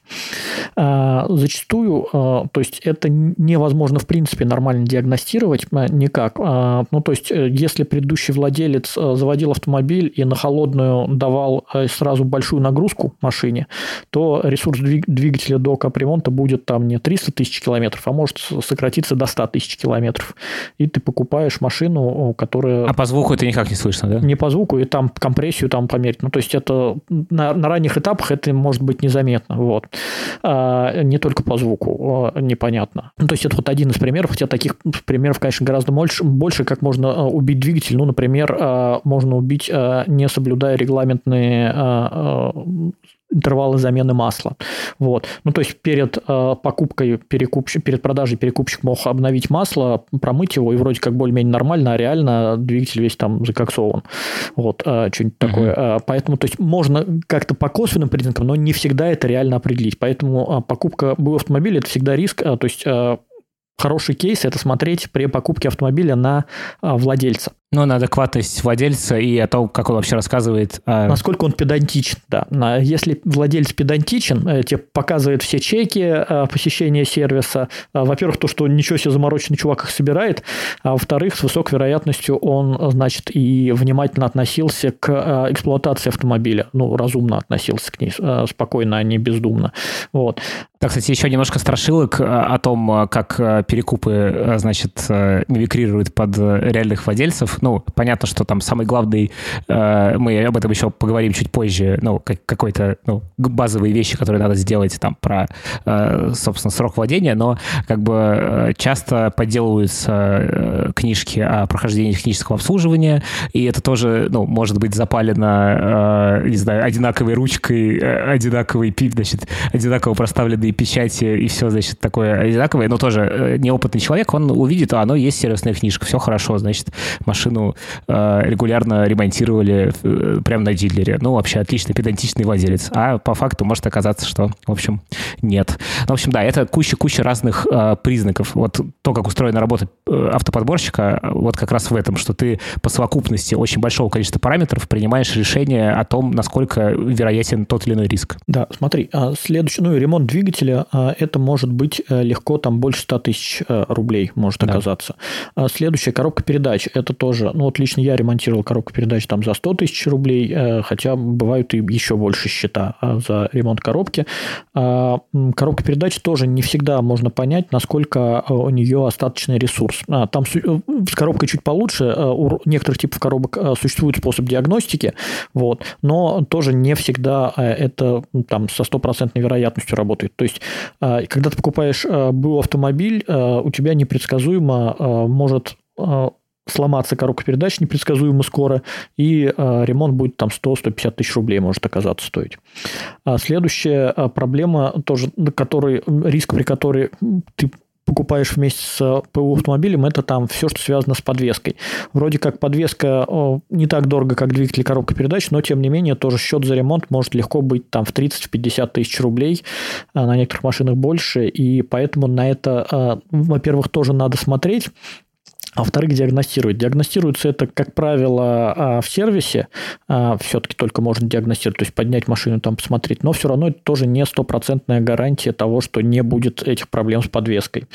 Э, зачастую, э, то есть это невозможно в принципе нормально диагностировать никак. Ну, то есть, если предыдущий владелец заводил автомобиль и на холодную давал сразу большую нагрузку машине, то ресурс двигателя до капремонта будет там не 300 тысяч километров, а может сократиться снизиться до 100 тысяч километров. И ты покупаешь машину, которая... А по звуку это никак не слышно, да? Не по звуку, и там компрессию там померить. Ну, то есть, это на, на ранних этапах это может быть незаметно. Вот. А, не только по звуку а, непонятно. Ну, то есть, это вот один из примеров, хотя таких примеров, конечно, гораздо больше, больше как можно а, убить двигатель. Ну, например, а, можно убить, не соблюдая регламентные интервалы замены масла. Вот. Ну, то есть перед э, покупкой перекупщик, перед продажей перекупщик мог обновить масло, промыть его, и вроде как более-менее нормально, а реально двигатель весь там закоксован. Вот, э, что-нибудь uh-huh. такое. Э, поэтому, то есть можно как-то по косвенным признакам, но не всегда это реально определить. Поэтому э, покупка был автомобиля – это всегда риск. Э, то есть э, хороший кейс – это смотреть при покупке автомобиля на э, владельца. Ну, на адекватность владельца и о том, как он вообще рассказывает. О... Насколько он педантичен, да. Если владелец педантичен, э, тебе показывает все чеки э, посещения сервиса. Э, во-первых, то, что ничего себе замороченный чувак их собирает. А во-вторых, с высокой вероятностью он, значит, и внимательно относился к эксплуатации автомобиля. Ну, разумно относился к ней, спокойно, а не бездумно. Вот. Да, кстати, еще немножко страшилок о том, как перекупы, значит, мимикрируют под реальных владельцев ну, понятно, что там самый главный, э, мы об этом еще поговорим чуть позже, ну, как, какой-то, ну, базовые вещи, которые надо сделать там про, э, собственно, срок владения, но как бы э, часто подделываются э, книжки о прохождении технического обслуживания, и это тоже, ну, может быть запалено, э, не знаю, одинаковой ручкой, э, одинаковой, значит, одинаково проставленные печати и все, значит, такое одинаковое, но тоже э, неопытный человек, он увидит, а оно есть сервисная книжка, все хорошо, значит, машина машину э, регулярно ремонтировали э, прямо на дилере. Ну, вообще отличный педантичный владелец. А по факту может оказаться, что, в общем, нет. Ну, в общем, да, это куча-куча разных э, признаков. Вот то, как устроена работа автоподборщика, вот как раз в этом, что ты по совокупности очень большого количества параметров принимаешь решение о том, насколько вероятен тот или иной риск. Да, смотри, а следующий, ну, ремонт двигателя, а, это может быть легко там больше 100 тысяч рублей может оказаться. Да. Следующая коробка передач, это тоже тоже, ну вот лично я ремонтировал коробку передач там за 100 тысяч рублей, э, хотя бывают и еще больше счета а, за ремонт коробки. А, коробка передач тоже не всегда можно понять, насколько э, у нее остаточный ресурс. А, там э, с коробкой чуть получше, у некоторых типов коробок существует способ диагностики, вот, но тоже не всегда это там со стопроцентной вероятностью работает. То есть, когда ты покупаешь был автомобиль, у тебя непредсказуемо может сломаться коробка передач непредсказуемо скоро, и э, ремонт будет там 100-150 тысяч рублей может оказаться стоить. А следующая а, проблема, тоже, который, риск, при которой ты покупаешь вместе с ПУ автомобилем, это там все, что связано с подвеской. Вроде как подвеска не так дорого, как двигатель коробка передач, но тем не менее тоже счет за ремонт может легко быть там в 30-50 тысяч рублей, а на некоторых машинах больше, и поэтому на это, во-первых, тоже надо смотреть, а во-вторых, диагностировать. Диагностируется это, как правило, а, в сервисе. А, Все-таки только можно диагностировать, то есть поднять машину, там посмотреть. Но все равно это тоже не стопроцентная гарантия того, что не будет этих проблем с подвеской.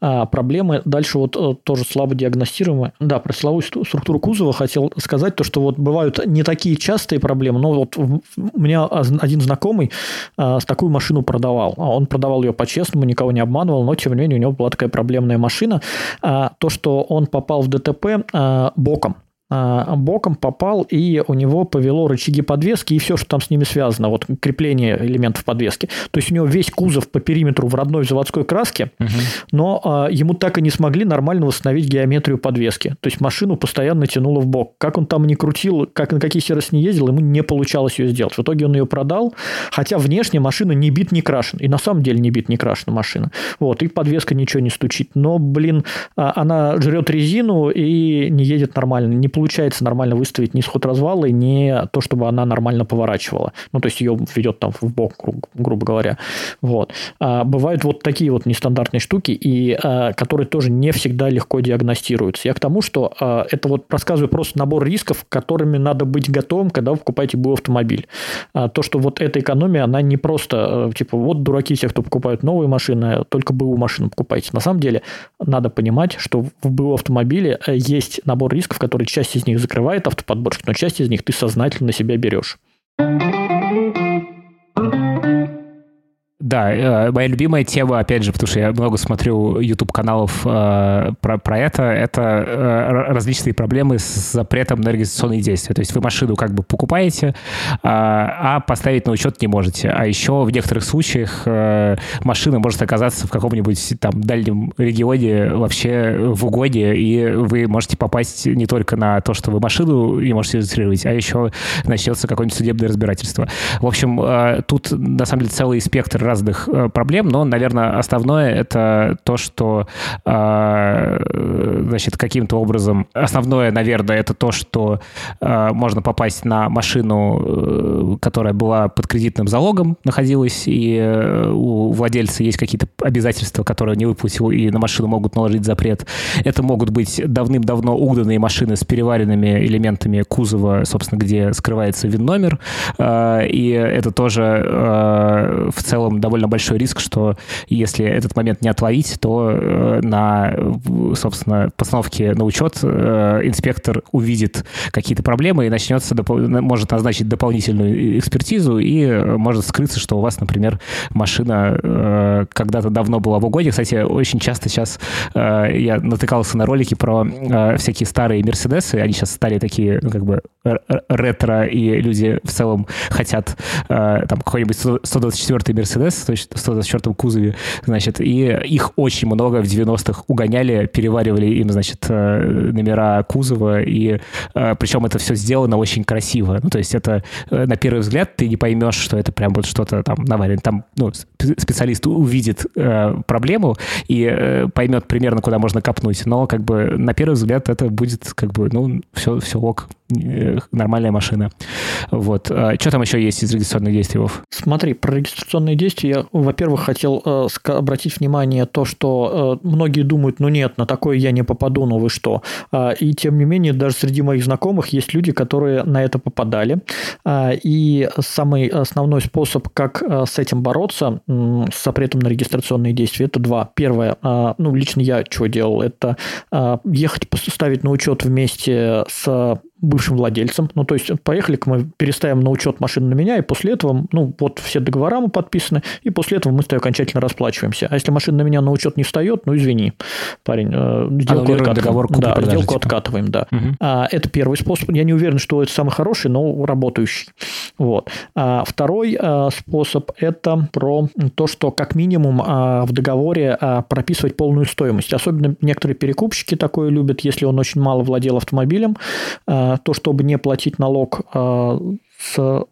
Проблемы дальше вот э, тоже слабо диагностируемые. Да, про силовую структуру кузова хотел сказать, то, что вот бывают не такие частые проблемы, но вот у меня один знакомый с такую машину продавал. Он продавал ее по-честному, никого не обманывал, но тем не менее у него была такая проблемная машина. То, что он попал в ДТП э, боком. А, боком попал, и у него повело рычаги подвески и все, что там с ними связано, вот крепление элементов подвески. То есть у него весь кузов по периметру в родной заводской краске, угу. но а, ему так и не смогли нормально восстановить геометрию подвески. То есть машину постоянно тянуло в бок. Как он там не крутил, как на какие сервисы не ездил, ему не получалось ее сделать. В итоге он ее продал, хотя внешне машина не бит, не крашен. И на самом деле не бит, не крашена машина. Вот, и подвеска ничего не стучит. Но, блин, а, она жрет резину и не едет нормально, не получается нормально выставить ни сход развала, ни то, чтобы она нормально поворачивала. Ну, то есть ее ведет там в бок, гру- грубо говоря. Вот. А бывают вот такие вот нестандартные штуки, и, а, которые тоже не всегда легко диагностируются. Я к тому, что а, это вот рассказываю просто набор рисков, которыми надо быть готовым, когда вы покупаете БУ автомобиль. А, то, что вот эта экономия, она не просто, э, типа, вот дураки те, кто покупают новые машины, только БУ машину покупайте. На самом деле, надо понимать, что в БУ автомобиле э, есть набор рисков, которые часть часть из них закрывает автоподборщик, но часть из них ты сознательно на себя берешь. Да, моя любимая тема, опять же, потому что я много смотрю YouTube-каналов про, про это, это различные проблемы с запретом на регистрационные действия. То есть вы машину как бы покупаете, а поставить на учет не можете. А еще в некоторых случаях машина может оказаться в каком-нибудь там дальнем регионе вообще в угоне, и вы можете попасть не только на то, что вы машину не можете регистрировать, а еще начнется какое-нибудь судебное разбирательство. В общем, э, тут на самом деле целый спектр разных э, проблем, но, наверное, основное это то, что э, значит, каким-то образом... Основное, наверное, это то, что можно попасть на машину, которая была под кредитным залогом, находилась, и у владельца есть какие-то обязательства, которые не выплатил, и на машину могут наложить запрет. Это могут быть давным-давно угнанные машины с переваренными элементами кузова, собственно, где скрывается ВИН-номер. И это тоже в целом довольно большой риск, что если этот момент не отловить, то э, на, собственно, постановке на учет э, инспектор увидит какие-то проблемы и начнется, может назначить дополнительную экспертизу и может скрыться, что у вас, например, машина э, когда-то давно была в угоне. Кстати, очень часто сейчас я натыкался на ролики про всякие старые Мерседесы, они сейчас стали такие, ну, как бы ретро, и люди в целом хотят э, там какой-нибудь 124-й Мерседес в 124-м кузове, значит, и их очень много в 90-х угоняли, переваривали им, значит, э, номера кузова, и э, причем это все сделано очень красиво. Ну, то есть это на первый взгляд ты не поймешь, что это прям вот что-то там наварено. Там ну, специалист увидит проблему и поймет примерно, куда можно копнуть, но как бы на первый взгляд это будет как бы, ну, все, все ок, нормальная машина. Вот. А что там еще есть из регистрационных действий, Вов? Смотри, про регистрационные действия я, во-первых, хотел э, обратить внимание то, что э, многие думают, ну нет, на такое я не попаду, ну вы что. Э, и тем не менее, даже среди моих знакомых есть люди, которые на это попадали. Э, и самый основной способ, как э, с этим бороться, э, с запретом на регистрационные действия, это два. Первое, э, ну лично я что делал, это э, ехать ставить на учет вместе с бывшим владельцем. Ну, то есть, поехали-ка мы переставим на учет машину на меня, и после этого, ну, вот все договора мы подписаны, и после этого мы с тобой окончательно расплачиваемся. А если машина на меня на учет не встает, ну, извини, парень, э, сделку откатываем. Договор да, сделку типа. откатываем, да. Угу. А, это первый способ. Я не уверен, что это самый хороший, но работающий. Вот. А, второй а, способ – это про то, что как минимум а, в договоре а, прописывать полную стоимость. Особенно некоторые перекупщики такое любят, если он очень мало владел автомобилем, а, то, чтобы не платить налог а, с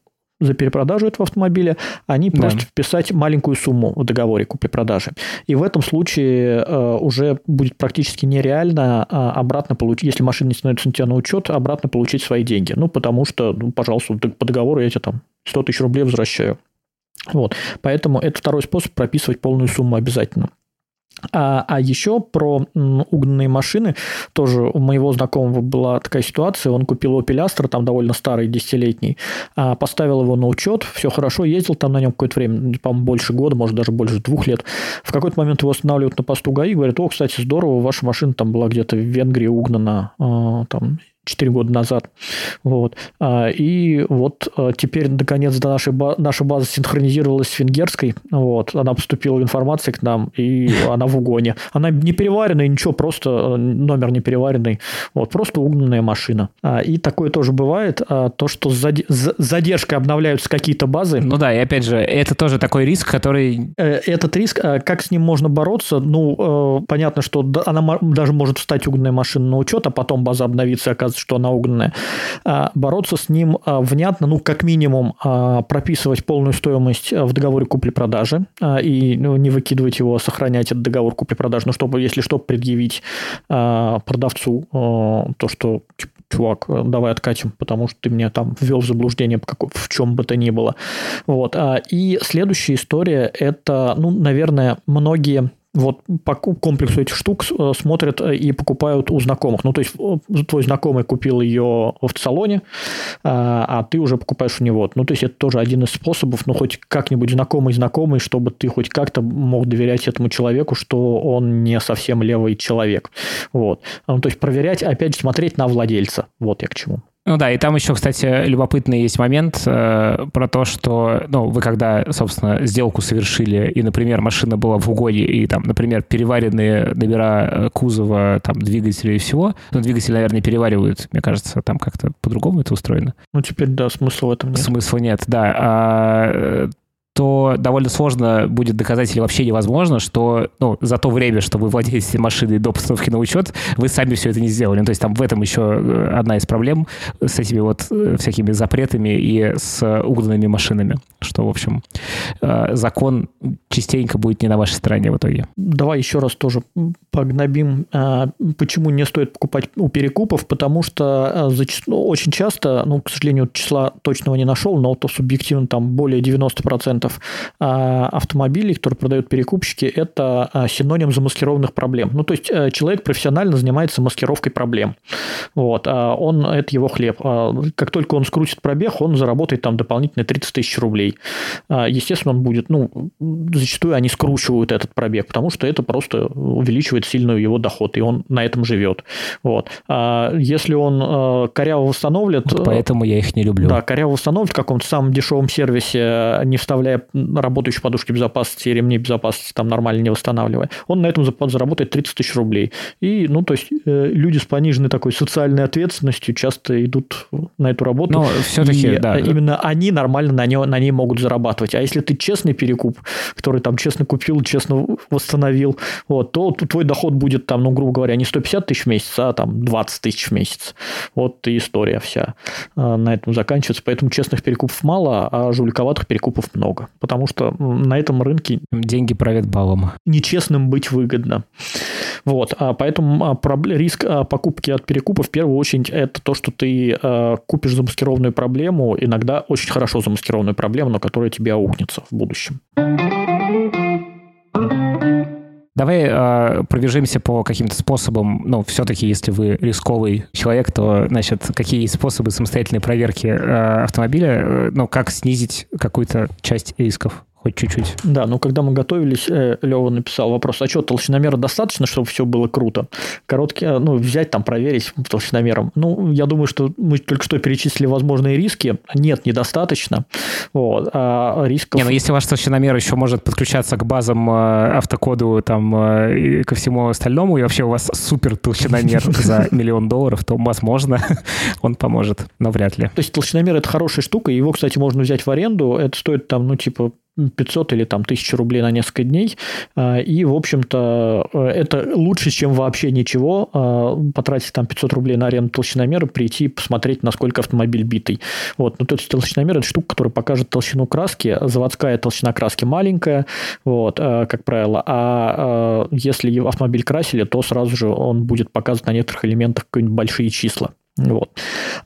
за перепродажу этого автомобиля, они да. просят вписать маленькую сумму в договоре купли-продажи. И в этом случае э, уже будет практически нереально э, обратно получить, если машина не становится на тебя на учет, обратно получить свои деньги. Ну, потому что, ну, пожалуйста, по договору я тебе там 100 тысяч рублей возвращаю. Вот. Поэтому это второй способ прописывать полную сумму обязательно. А, а еще про угнанные машины. Тоже у моего знакомого была такая ситуация. Он купил Opel Astra, там довольно старый, десятилетний, а, поставил его на учет, все хорошо, ездил там на нем какое-то время, по-моему, больше года, может, даже больше двух лет. В какой-то момент его останавливают на посту ГАИ, говорят, о, кстати, здорово, ваша машина там была где-то в Венгрии угнана, а, там 4 года назад. Вот. А, и вот а, теперь, наконец, до нашей ба- наша база синхронизировалась с венгерской. Вот. Она поступила информация к нам, и она в угоне. Она не переваренная, ничего, просто а, номер не переваренный. Вот. Просто угнанная машина. И такое тоже бывает. То, что с задержкой обновляются какие-то базы. Ну да, и опять же, это тоже такой риск, который... Э, этот риск, как с ним можно бороться? Ну, э, понятно, что она даже может встать угнанная машина на учет, а потом база обновится, оказывается, оказывается, что она угнанная, а, бороться с ним а, внятно, ну, как минимум, а, прописывать полную стоимость в договоре купли-продажи и ну, не выкидывать его, сохранять этот договор купли-продажи, ну, чтобы, если что, предъявить продавцу то, что типа, чувак, давай откатим, потому что ты меня там ввел в заблуждение в чем бы то ни было. Вот. И следующая история – это, ну, наверное, многие вот по комплексу этих штук э, смотрят э, и покупают у знакомых. Ну, то есть э, твой знакомый купил ее в автосалоне, а ты уже покупаешь у него. Ну, то есть это тоже один из способов, ну, хоть как-нибудь знакомый-знакомый, чтобы ты хоть как-то мог доверять этому человеку, что он не совсем левый человек. Вот. Ну, то есть проверять, опять же, смотреть на владельца. Вот я к чему. Ну да, и там еще, кстати, любопытный есть момент э, про то, что, ну, вы когда, собственно, сделку совершили, и, например, машина была в угоне, и там, например, переваренные номера э, кузова, там, двигателя и всего, ну, двигатели, наверное, переваривают, мне кажется, там как-то по-другому это устроено. Ну, теперь, да, смысла в этом нет. Смысла нет, да. А, э, то довольно сложно будет доказать или вообще невозможно, что ну, за то время, что вы владеете машиной до постановки на учет, вы сами все это не сделали. Ну, то есть там в этом еще э, одна из проблем с этими вот э, всякими запретами и с угнанными машинами, что, в общем, э, закон частенько будет не на вашей стороне в итоге. Давай еще раз тоже погнобим, почему не стоит покупать у перекупов, потому что ну, очень часто, ну, к сожалению, числа точного не нашел, но то субъективно там более 90% процентов а, автомобилей, которые продают перекупщики, это а, синоним замаскированных проблем. Ну, то есть э, человек профессионально занимается маскировкой проблем. Вот. А он, это его хлеб. Как только он скрутит пробег, он заработает там дополнительные 30 тысяч рублей. Естественно, он будет, ну, зачастую они скручивают этот пробег, потому что это просто увеличивает сильно его доход, и он на этом живет. Вот. Если он коряво восстановит... Поэтому я их не люблю. Да, коряво восстановит в каком-то самом дешевом сервисе, не вставляя устанавливая работающие подушки безопасности и ремни безопасности, там нормально не восстанавливая, он на этом заработает 30 тысяч рублей. И, ну, то есть, э, люди с пониженной такой социальной ответственностью часто идут на эту работу. Но все-таки, да. Именно они нормально на, нее, на ней могут зарабатывать. А если ты честный перекуп, который там честно купил, честно восстановил, вот, то твой доход будет там, ну, грубо говоря, не 150 тысяч в месяц, а там 20 тысяч в месяц. Вот и история вся э, на этом заканчивается. Поэтому честных перекупов мало, а жуликоватых перекупов много много, потому что на этом рынке... Деньги правят балом. Нечестным быть выгодно. Вот, а поэтому а, риск а, покупки от перекупа в первую очередь это то, что ты купишь замаскированную проблему, иногда очень хорошо замаскированную проблему, но которая тебе аукнется в будущем. Давай э, пробежимся по каким-то способам. Ну, все-таки, если вы рисковый человек, то, значит, какие способы самостоятельной проверки э, автомобиля, э, ну, как снизить какую-то часть рисков? Хоть чуть-чуть. Да, ну когда мы готовились, э, Лева написал вопрос, а что, толщиномера достаточно, чтобы все было круто? Короткий, э, ну, взять там, проверить толщиномером. Ну, я думаю, что мы только что перечислили возможные риски. Нет, недостаточно. Вот. А рисков... Не, ну если ваш толщиномер еще может подключаться к базам э, автокоду, там, и ко всему остальному, и вообще у вас супер толщиномер (laughs) за миллион долларов, то, возможно, (laughs) он поможет, но вряд ли. То есть толщиномер – это хорошая штука, его, кстати, можно взять в аренду, это стоит там, ну, типа, 500 или там 1000 рублей на несколько дней. А, и, в общем-то, э, это лучше, чем вообще ничего. А, потратить там 500 рублей на аренду толщиномера, прийти посмотреть, насколько автомобиль битый. Вот. Ну, то есть толщиномер – это штука, которая покажет толщину краски. Заводская толщина краски маленькая, вот, э, как правило. А э, если автомобиль красили, то сразу же он будет показывать на некоторых элементах какие-нибудь большие числа. Вот.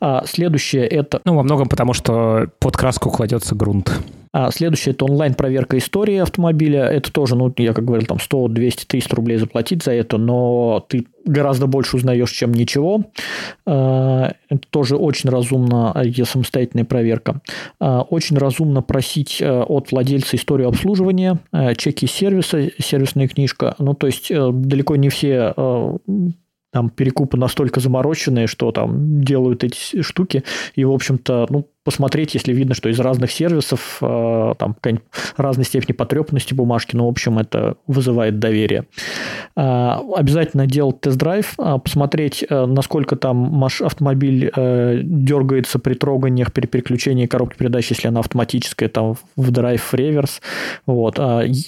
А следующее это... Ну, во многом потому, что под краску кладется грунт. А следующее – это онлайн-проверка истории автомобиля. Это тоже, ну, я как говорил, там 100, 200, 300 рублей заплатить за это, но ты гораздо больше узнаешь, чем ничего. А, это тоже очень разумно, ее самостоятельная проверка. А, очень разумно просить э, от владельца историю обслуживания, э, чеки сервиса, сервисная книжка. Ну, то есть, э, далеко не все там перекупы настолько замороченные, что там делают эти штуки, и, в общем-то, ну, посмотреть, если видно, что из разных сервисов э, там разной степени потрепанности бумажки, ну, в общем, это вызывает доверие. Э, обязательно делать тест-драйв, э, посмотреть, насколько там маш, автомобиль дергается при троганиях, при переключении коробки передач, если она автоматическая, там, в драйв, реверс, вот,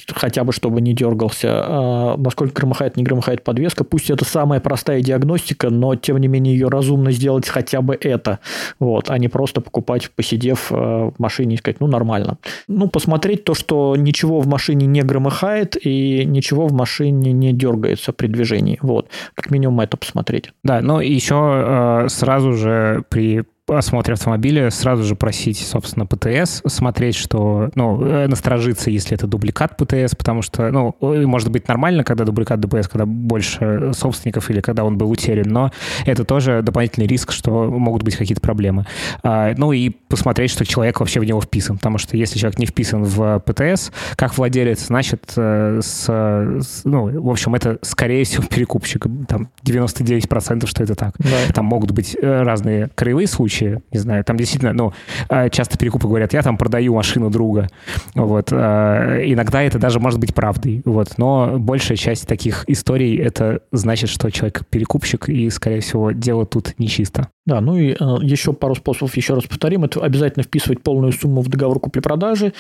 хотя бы, чтобы не дергался, насколько громыхает, не громыхает подвеска, пусть это самая простая диагностика, но, тем не менее, ее разумно сделать хотя бы это, вот, а не просто покупать посидев э, в машине, и сказать, ну, нормально. Ну, посмотреть то, что ничего в машине не громыхает и ничего в машине не дергается при движении. Вот. Как минимум это посмотреть. Да, ну, еще э, сразу же при осмотре автомобиля сразу же просить, собственно, ПТС, смотреть, что, ну, э, насторожиться, если это дубликат ПТС, потому что, ну, может быть нормально, когда дубликат ДПС, когда больше собственников или когда он был утерян, но это тоже дополнительный риск, что могут быть какие-то проблемы. А, ну и посмотреть, что человек вообще в него вписан, потому что если человек не вписан в ПТС, как владелец, значит, э, с, ну, в общем, это, скорее всего, перекупщик, там, 99% что это так. Да. Там могут быть э, разные краевые случаи, случае, не знаю, там действительно, ну, а, часто перекупы говорят, я там продаю машину друга, вот, а, иногда это даже может быть правдой, вот, но большая часть таких историй это значит, что человек перекупщик и, скорее всего, дело тут нечисто. Да, ну и э, еще пару способов, еще раз повторим, это обязательно вписывать полную сумму в договор купли-продажи,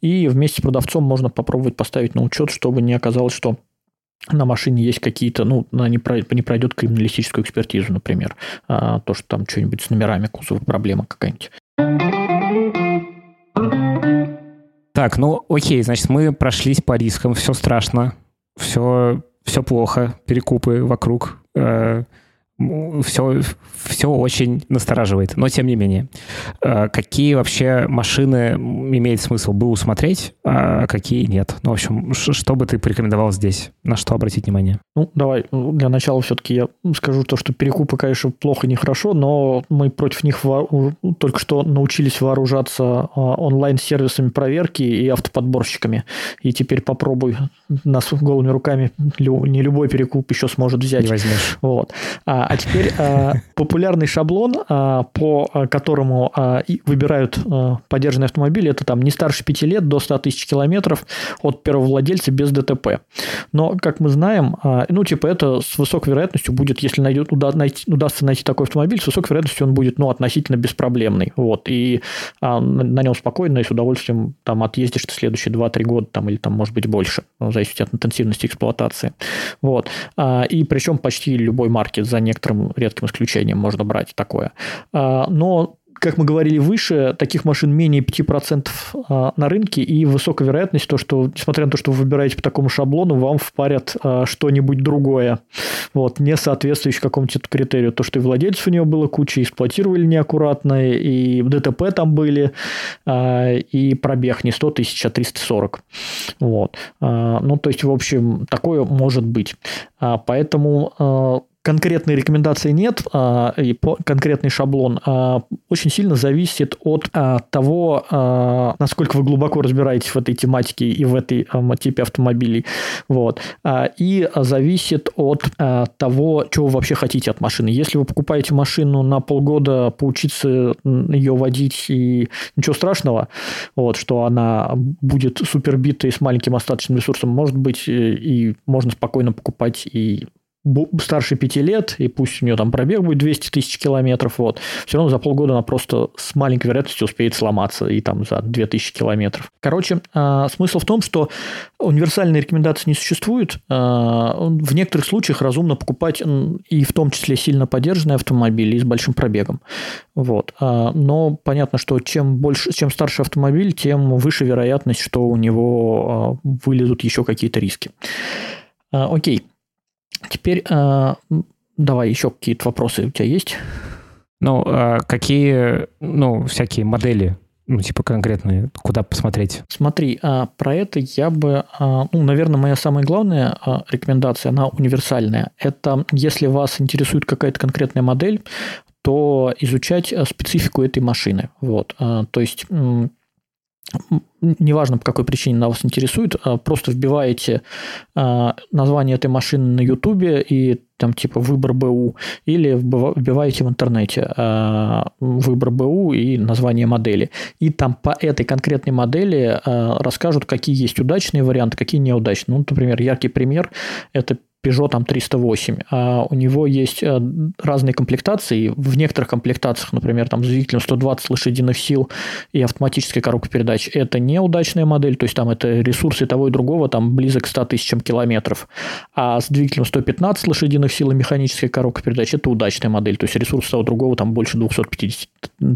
и вместе с продавцом можно попробовать поставить на учет, чтобы не оказалось, что на машине есть какие-то, ну, она не, пройдет, не пройдет криминалистическую экспертизу, например, а, то, что там что-нибудь с номерами кузова, проблема какая-нибудь. Так, ну окей, значит, мы прошлись по рискам, все страшно, все, все плохо, перекупы вокруг, э, все, все очень настораживает. Но тем не менее, э, какие вообще машины имеет смысл бы усмотреть, а какие нет? Ну, в общем, что бы ты порекомендовал здесь? На что обратить внимание? Ну, давай, для начала все-таки я скажу то, что перекупы, конечно, плохо, нехорошо, но мы против них только что научились вооружаться а, онлайн-сервисами проверки и автоподборщиками. И теперь попробуй нас голыми руками не любой перекуп еще сможет взять. Не возьмешь. Вот. А, а теперь а, популярный шаблон, а, по которому а, выбирают поддержанный автомобиль, это там не старше 5 лет, до 100 тысяч километров от первого владельца без ДТП. Но, как мы знаем, ну, типа, это с высокой вероятностью будет, если найдет, уда, найти, удастся найти такой автомобиль, с высокой вероятностью он будет, ну, относительно беспроблемный. Вот. И а, на нем спокойно и с удовольствием там отъездишь ты следующие 2-3 года, там, или там, может быть, больше, в зависимости от интенсивности эксплуатации. Вот. И причем почти любой марки за некоторые некоторым редким исключением можно брать такое. А, но как мы говорили выше, таких машин менее 5% а, на рынке, и высокая вероятность, то, что, несмотря на то, что вы выбираете по такому шаблону, вам впарят а, что-нибудь другое, вот, не соответствующее какому-то критерию. То, что и владельцев у него было куча, эксплуатировали неаккуратно, и ДТП там были, и пробег не 100 тысяч, а 340. Вот. Ну, то есть, в общем, такое может быть. Поэтому конкретной рекомендации нет, а, и по, конкретный шаблон. А, очень сильно зависит от а, того, а, насколько вы глубоко разбираетесь в этой тематике и в этой а, типе автомобилей. Вот. А, и зависит от а, того, чего вы вообще хотите от машины. Если вы покупаете машину на полгода, поучиться ее водить и ничего страшного, вот, что она будет супербитой с маленьким остаточным ресурсом, может быть, и можно спокойно покупать и старше 5 лет, и пусть у нее там пробег будет 200 тысяч километров, вот, все равно за полгода она просто с маленькой вероятностью успеет сломаться, и там за 2000 километров. Короче, э, смысл в том, что универсальной рекомендации не существует. Э, в некоторых случаях разумно покупать и в том числе сильно поддержанные автомобили с большим пробегом. Вот. Э, но понятно, что чем, больше, чем старше автомобиль, тем выше вероятность, что у него вылезут еще какие-то риски. Окей. Теперь э, давай еще какие-то вопросы у тебя есть? Ну, а какие, ну, всякие модели ну, типа конкретные, куда посмотреть? Смотри, а, про это я бы, а, ну, наверное, моя самая главная а, рекомендация, она универсальная. Это если вас интересует какая-то конкретная модель, то изучать специфику этой машины. Вот. То есть неважно по какой причине она вас интересует, а просто вбиваете а, название этой машины на Ютубе и там типа выбор БУ, или вбиваете в интернете а, выбор БУ и название модели. И там по этой конкретной модели расскажут, какие есть удачные варианты, какие неудачные. Ну, например, яркий пример – это Peugeot там 308. А у него есть э, разные комплектации. В некоторых комплектациях, например, там с двигателем 120 лошадиных сил и автоматической коробкой передач, это неудачная модель, то есть там это ресурсы того и другого, там близок к 100 тысячам километров. А с двигателем 115 лошадиных сил и механической коробкой передач это удачная модель, то есть ресурсы того и другого там больше 250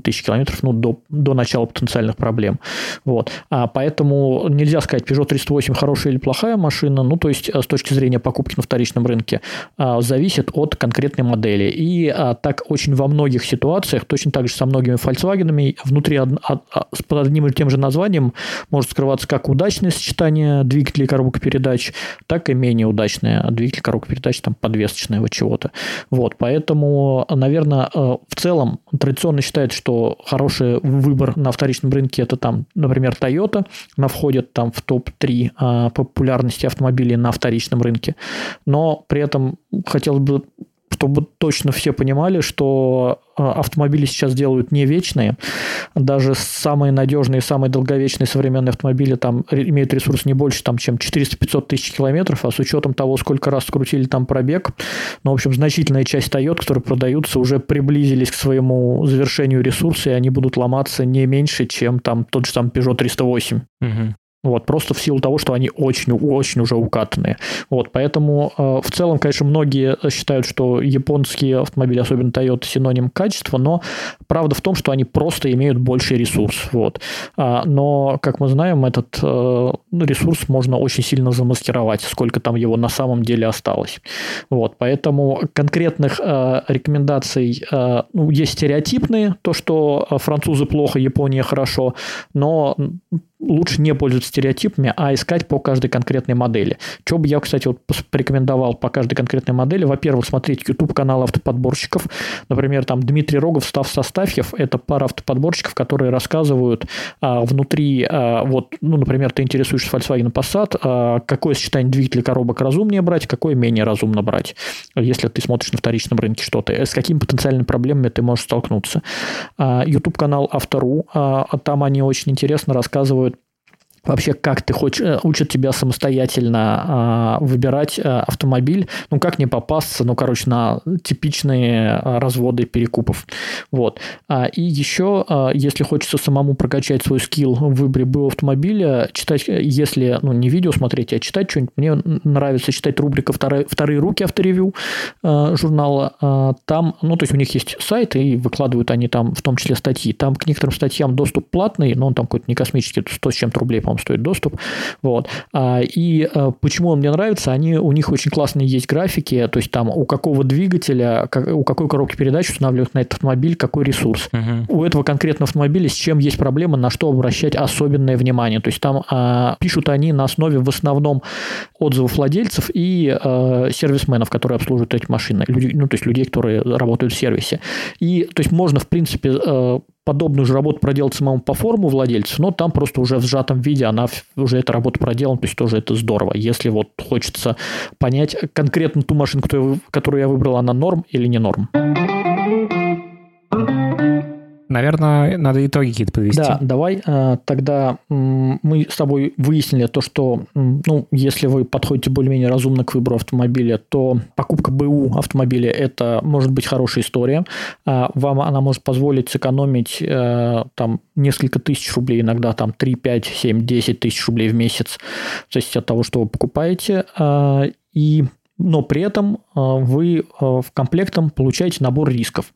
тысяч километров, ну, до, до начала потенциальных проблем. Вот. А поэтому нельзя сказать, Peugeot 308 хорошая или плохая машина, ну, то есть э, с точки зрения покупки на вторичном рынке, а, зависит от конкретной модели. И а, так очень во многих ситуациях, точно так же со многими Volkswagen, внутри од, под одним и тем же названием может скрываться как удачное сочетание двигателей и коробок передач, так и менее удачное двигатель коробок передач, там подвесочного чего-то. Вот, поэтому, наверное, э, в целом традиционно считается, что хороший выбор на вторичном рынке это там, например, Toyota, она входит там в топ-3 а, популярности автомобилей на вторичном рынке но при этом хотелось бы чтобы точно все понимали, что а, автомобили сейчас делают не вечные. Даже самые надежные, самые долговечные современные автомобили там имеют ресурс не больше, там, чем 400-500 тысяч километров, а с учетом того, сколько раз скрутили там пробег, ну, в общем, значительная часть Toyota, которые продаются, уже приблизились к своему завершению ресурса, и они будут ломаться не меньше, чем там тот же там Peugeot 308. Угу. Вот, просто в силу того, что они очень-очень уже укатанные. Вот, поэтому э, в целом, конечно, многие считают, что японские автомобили, особенно Toyota, синоним качества, но правда в том, что они просто имеют больший ресурс. Вот. А, но, как мы знаем, этот э, ресурс можно очень сильно замаскировать, сколько там его на самом деле осталось. Вот, поэтому конкретных э, рекомендаций э, ну, есть стереотипные, то, что французы плохо, Япония хорошо, но лучше не пользоваться стереотипами, а искать по каждой конкретной модели. Что бы я, кстати, вот порекомендовал по каждой конкретной модели? Во-первых, смотреть YouTube-канал автоподборщиков. Например, там Дмитрий Рогов, Став Составьев – это пара автоподборщиков, которые рассказывают а, внутри, а, вот, ну, например, ты интересуешься Volkswagen Passat, а, какое сочетание двигателей коробок разумнее брать, какое менее разумно брать, если ты смотришь на вторичном рынке что-то, с какими потенциальными проблемами ты можешь столкнуться. А, YouTube-канал Автору, а, там они очень интересно рассказывают вообще как ты хочешь, э, учат тебя самостоятельно а, выбирать а, автомобиль, ну как не попасться, ну короче, на типичные а, разводы перекупов. Вот. А, и еще, а, если хочется самому прокачать свой скилл в выборе БУ автомобиля, читать, если, ну не видео смотреть, а читать что-нибудь, мне нравится читать рубрика «Вторые, вторые руки авторевью» а, журнала. А, там, ну то есть у них есть сайт, и выкладывают они там в том числе статьи. Там к некоторым статьям доступ платный, но он там какой-то не космический, 100 с чем-то рублей, по-моему, стоит доступ. Вот. А, и а, почему он мне нравится? Они, у них очень классные есть графики, то есть там у какого двигателя, у какой коробки передач устанавливают на этот автомобиль, какой ресурс. Угу. У этого конкретного автомобиля с чем есть проблема, на что обращать особенное внимание. То есть там а, пишут они на основе в основном отзывов владельцев и а, сервисменов, которые обслуживают эти машины. Люди, ну, то есть людей, которые работают в сервисе. И то есть можно, в принципе, подобную же работу проделать самому по форму владельцу, но там просто уже в сжатом виде она уже эта работа проделана, то есть тоже это здорово. Если вот хочется понять конкретно ту машину, которую я выбрал, она норм или не норм. Наверное, надо итоги какие-то подвести. Да, давай. Э, тогда мы с тобой выяснили то, что, ну, если вы подходите более-менее разумно к выбору автомобиля, то покупка БУ автомобиля – это может быть хорошая история. А вам она может позволить сэкономить э, там несколько тысяч рублей, иногда там 3, 5, 7, 10 тысяч рублей в месяц, в зависимости от того, что вы покупаете. А, и но при этом а, вы а, в комплектом получаете набор рисков.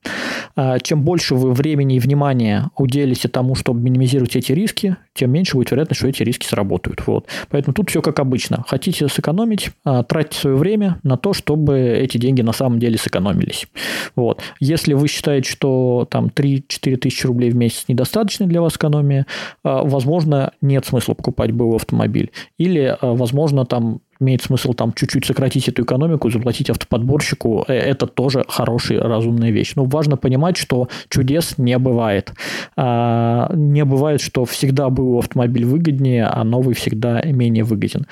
А, чем больше вы времени и внимания уделите тому, чтобы минимизировать эти риски, тем меньше будет вероятность, что эти риски сработают. Вот. Поэтому тут все как обычно. Хотите сэкономить, тратьте свое время на то, чтобы эти деньги на самом деле сэкономились. Вот. Если вы считаете, что там 3-4 тысячи рублей в месяц недостаточно для вас экономия, возможно, нет смысла покупать БУ автомобиль. Или, возможно, там имеет смысл там чуть-чуть сократить эту экономику, заплатить автоподборщику, э, это тоже хорошая, разумная вещь. Но важно понимать, что чудес не бывает. А, не бывает, что всегда был автомобиль выгоднее, а новый всегда менее выгоден.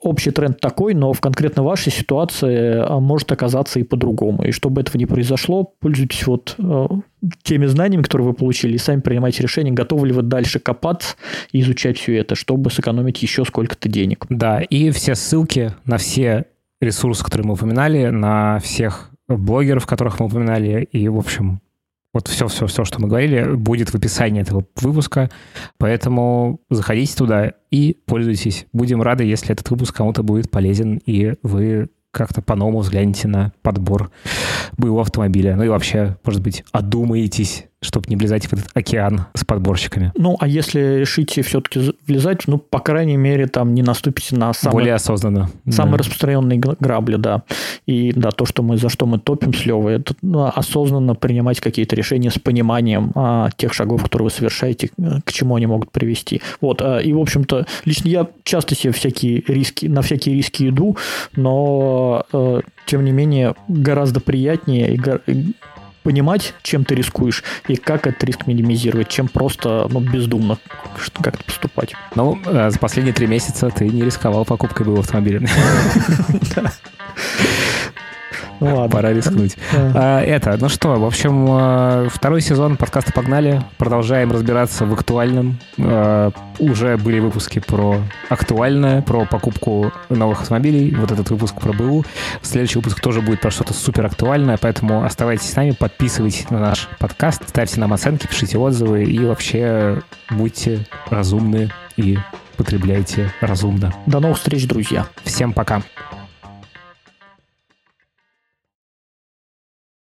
Общий тренд такой, но в конкретно вашей ситуации а, может оказаться и по-другому. И чтобы этого не произошло, пользуйтесь вот э, теми знаниями, которые вы получили, и сами принимайте решение, готовы ли вы дальше копаться и изучать все это, чтобы сэкономить еще сколько-то денег. Да, и все ссылки на все ресурсы, которые мы упоминали, на всех блогеров, которых мы упоминали, и, в общем, вот все-все-все, что мы говорили, будет в описании этого выпуска. Поэтому заходите туда и пользуйтесь. Будем рады, если этот выпуск кому-то будет полезен, и вы как-то по-новому взгляните на подбор боевого автомобиля. Ну и вообще, может быть, одумаетесь чтобы не влезать в этот океан с подборщиками. Ну, а если решите все-таки влезать, ну, по крайней мере, там не наступите на самые... Более осознанно. Самые да. распространенные грабли, да. И да, то, что мы, за что мы топим с Левой, это ну, осознанно принимать какие-то решения с пониманием а, тех шагов, которые вы совершаете, к чему они могут привести. Вот, а, и, в общем-то, лично я часто себе всякие риски, на всякие риски иду, но, а, тем не менее, гораздо приятнее и понимать, чем ты рискуешь и как этот риск минимизировать, чем просто ну, бездумно как-то поступать. Ну, э, за последние три месяца ты не рисковал покупкой был автомобиля. (laughs) Ладно. Пора рискнуть. А, это, ну что, в общем, э, второй сезон подкаста «Погнали». Продолжаем разбираться в актуальном. Э, уже были выпуски про актуальное, про покупку новых автомобилей. Вот этот выпуск про БУ. Следующий выпуск тоже будет про что-то супер актуальное, поэтому оставайтесь с нами, подписывайтесь на наш подкаст, ставьте нам оценки, пишите отзывы и вообще будьте разумны и потребляйте разумно. До новых встреч, друзья. Всем пока.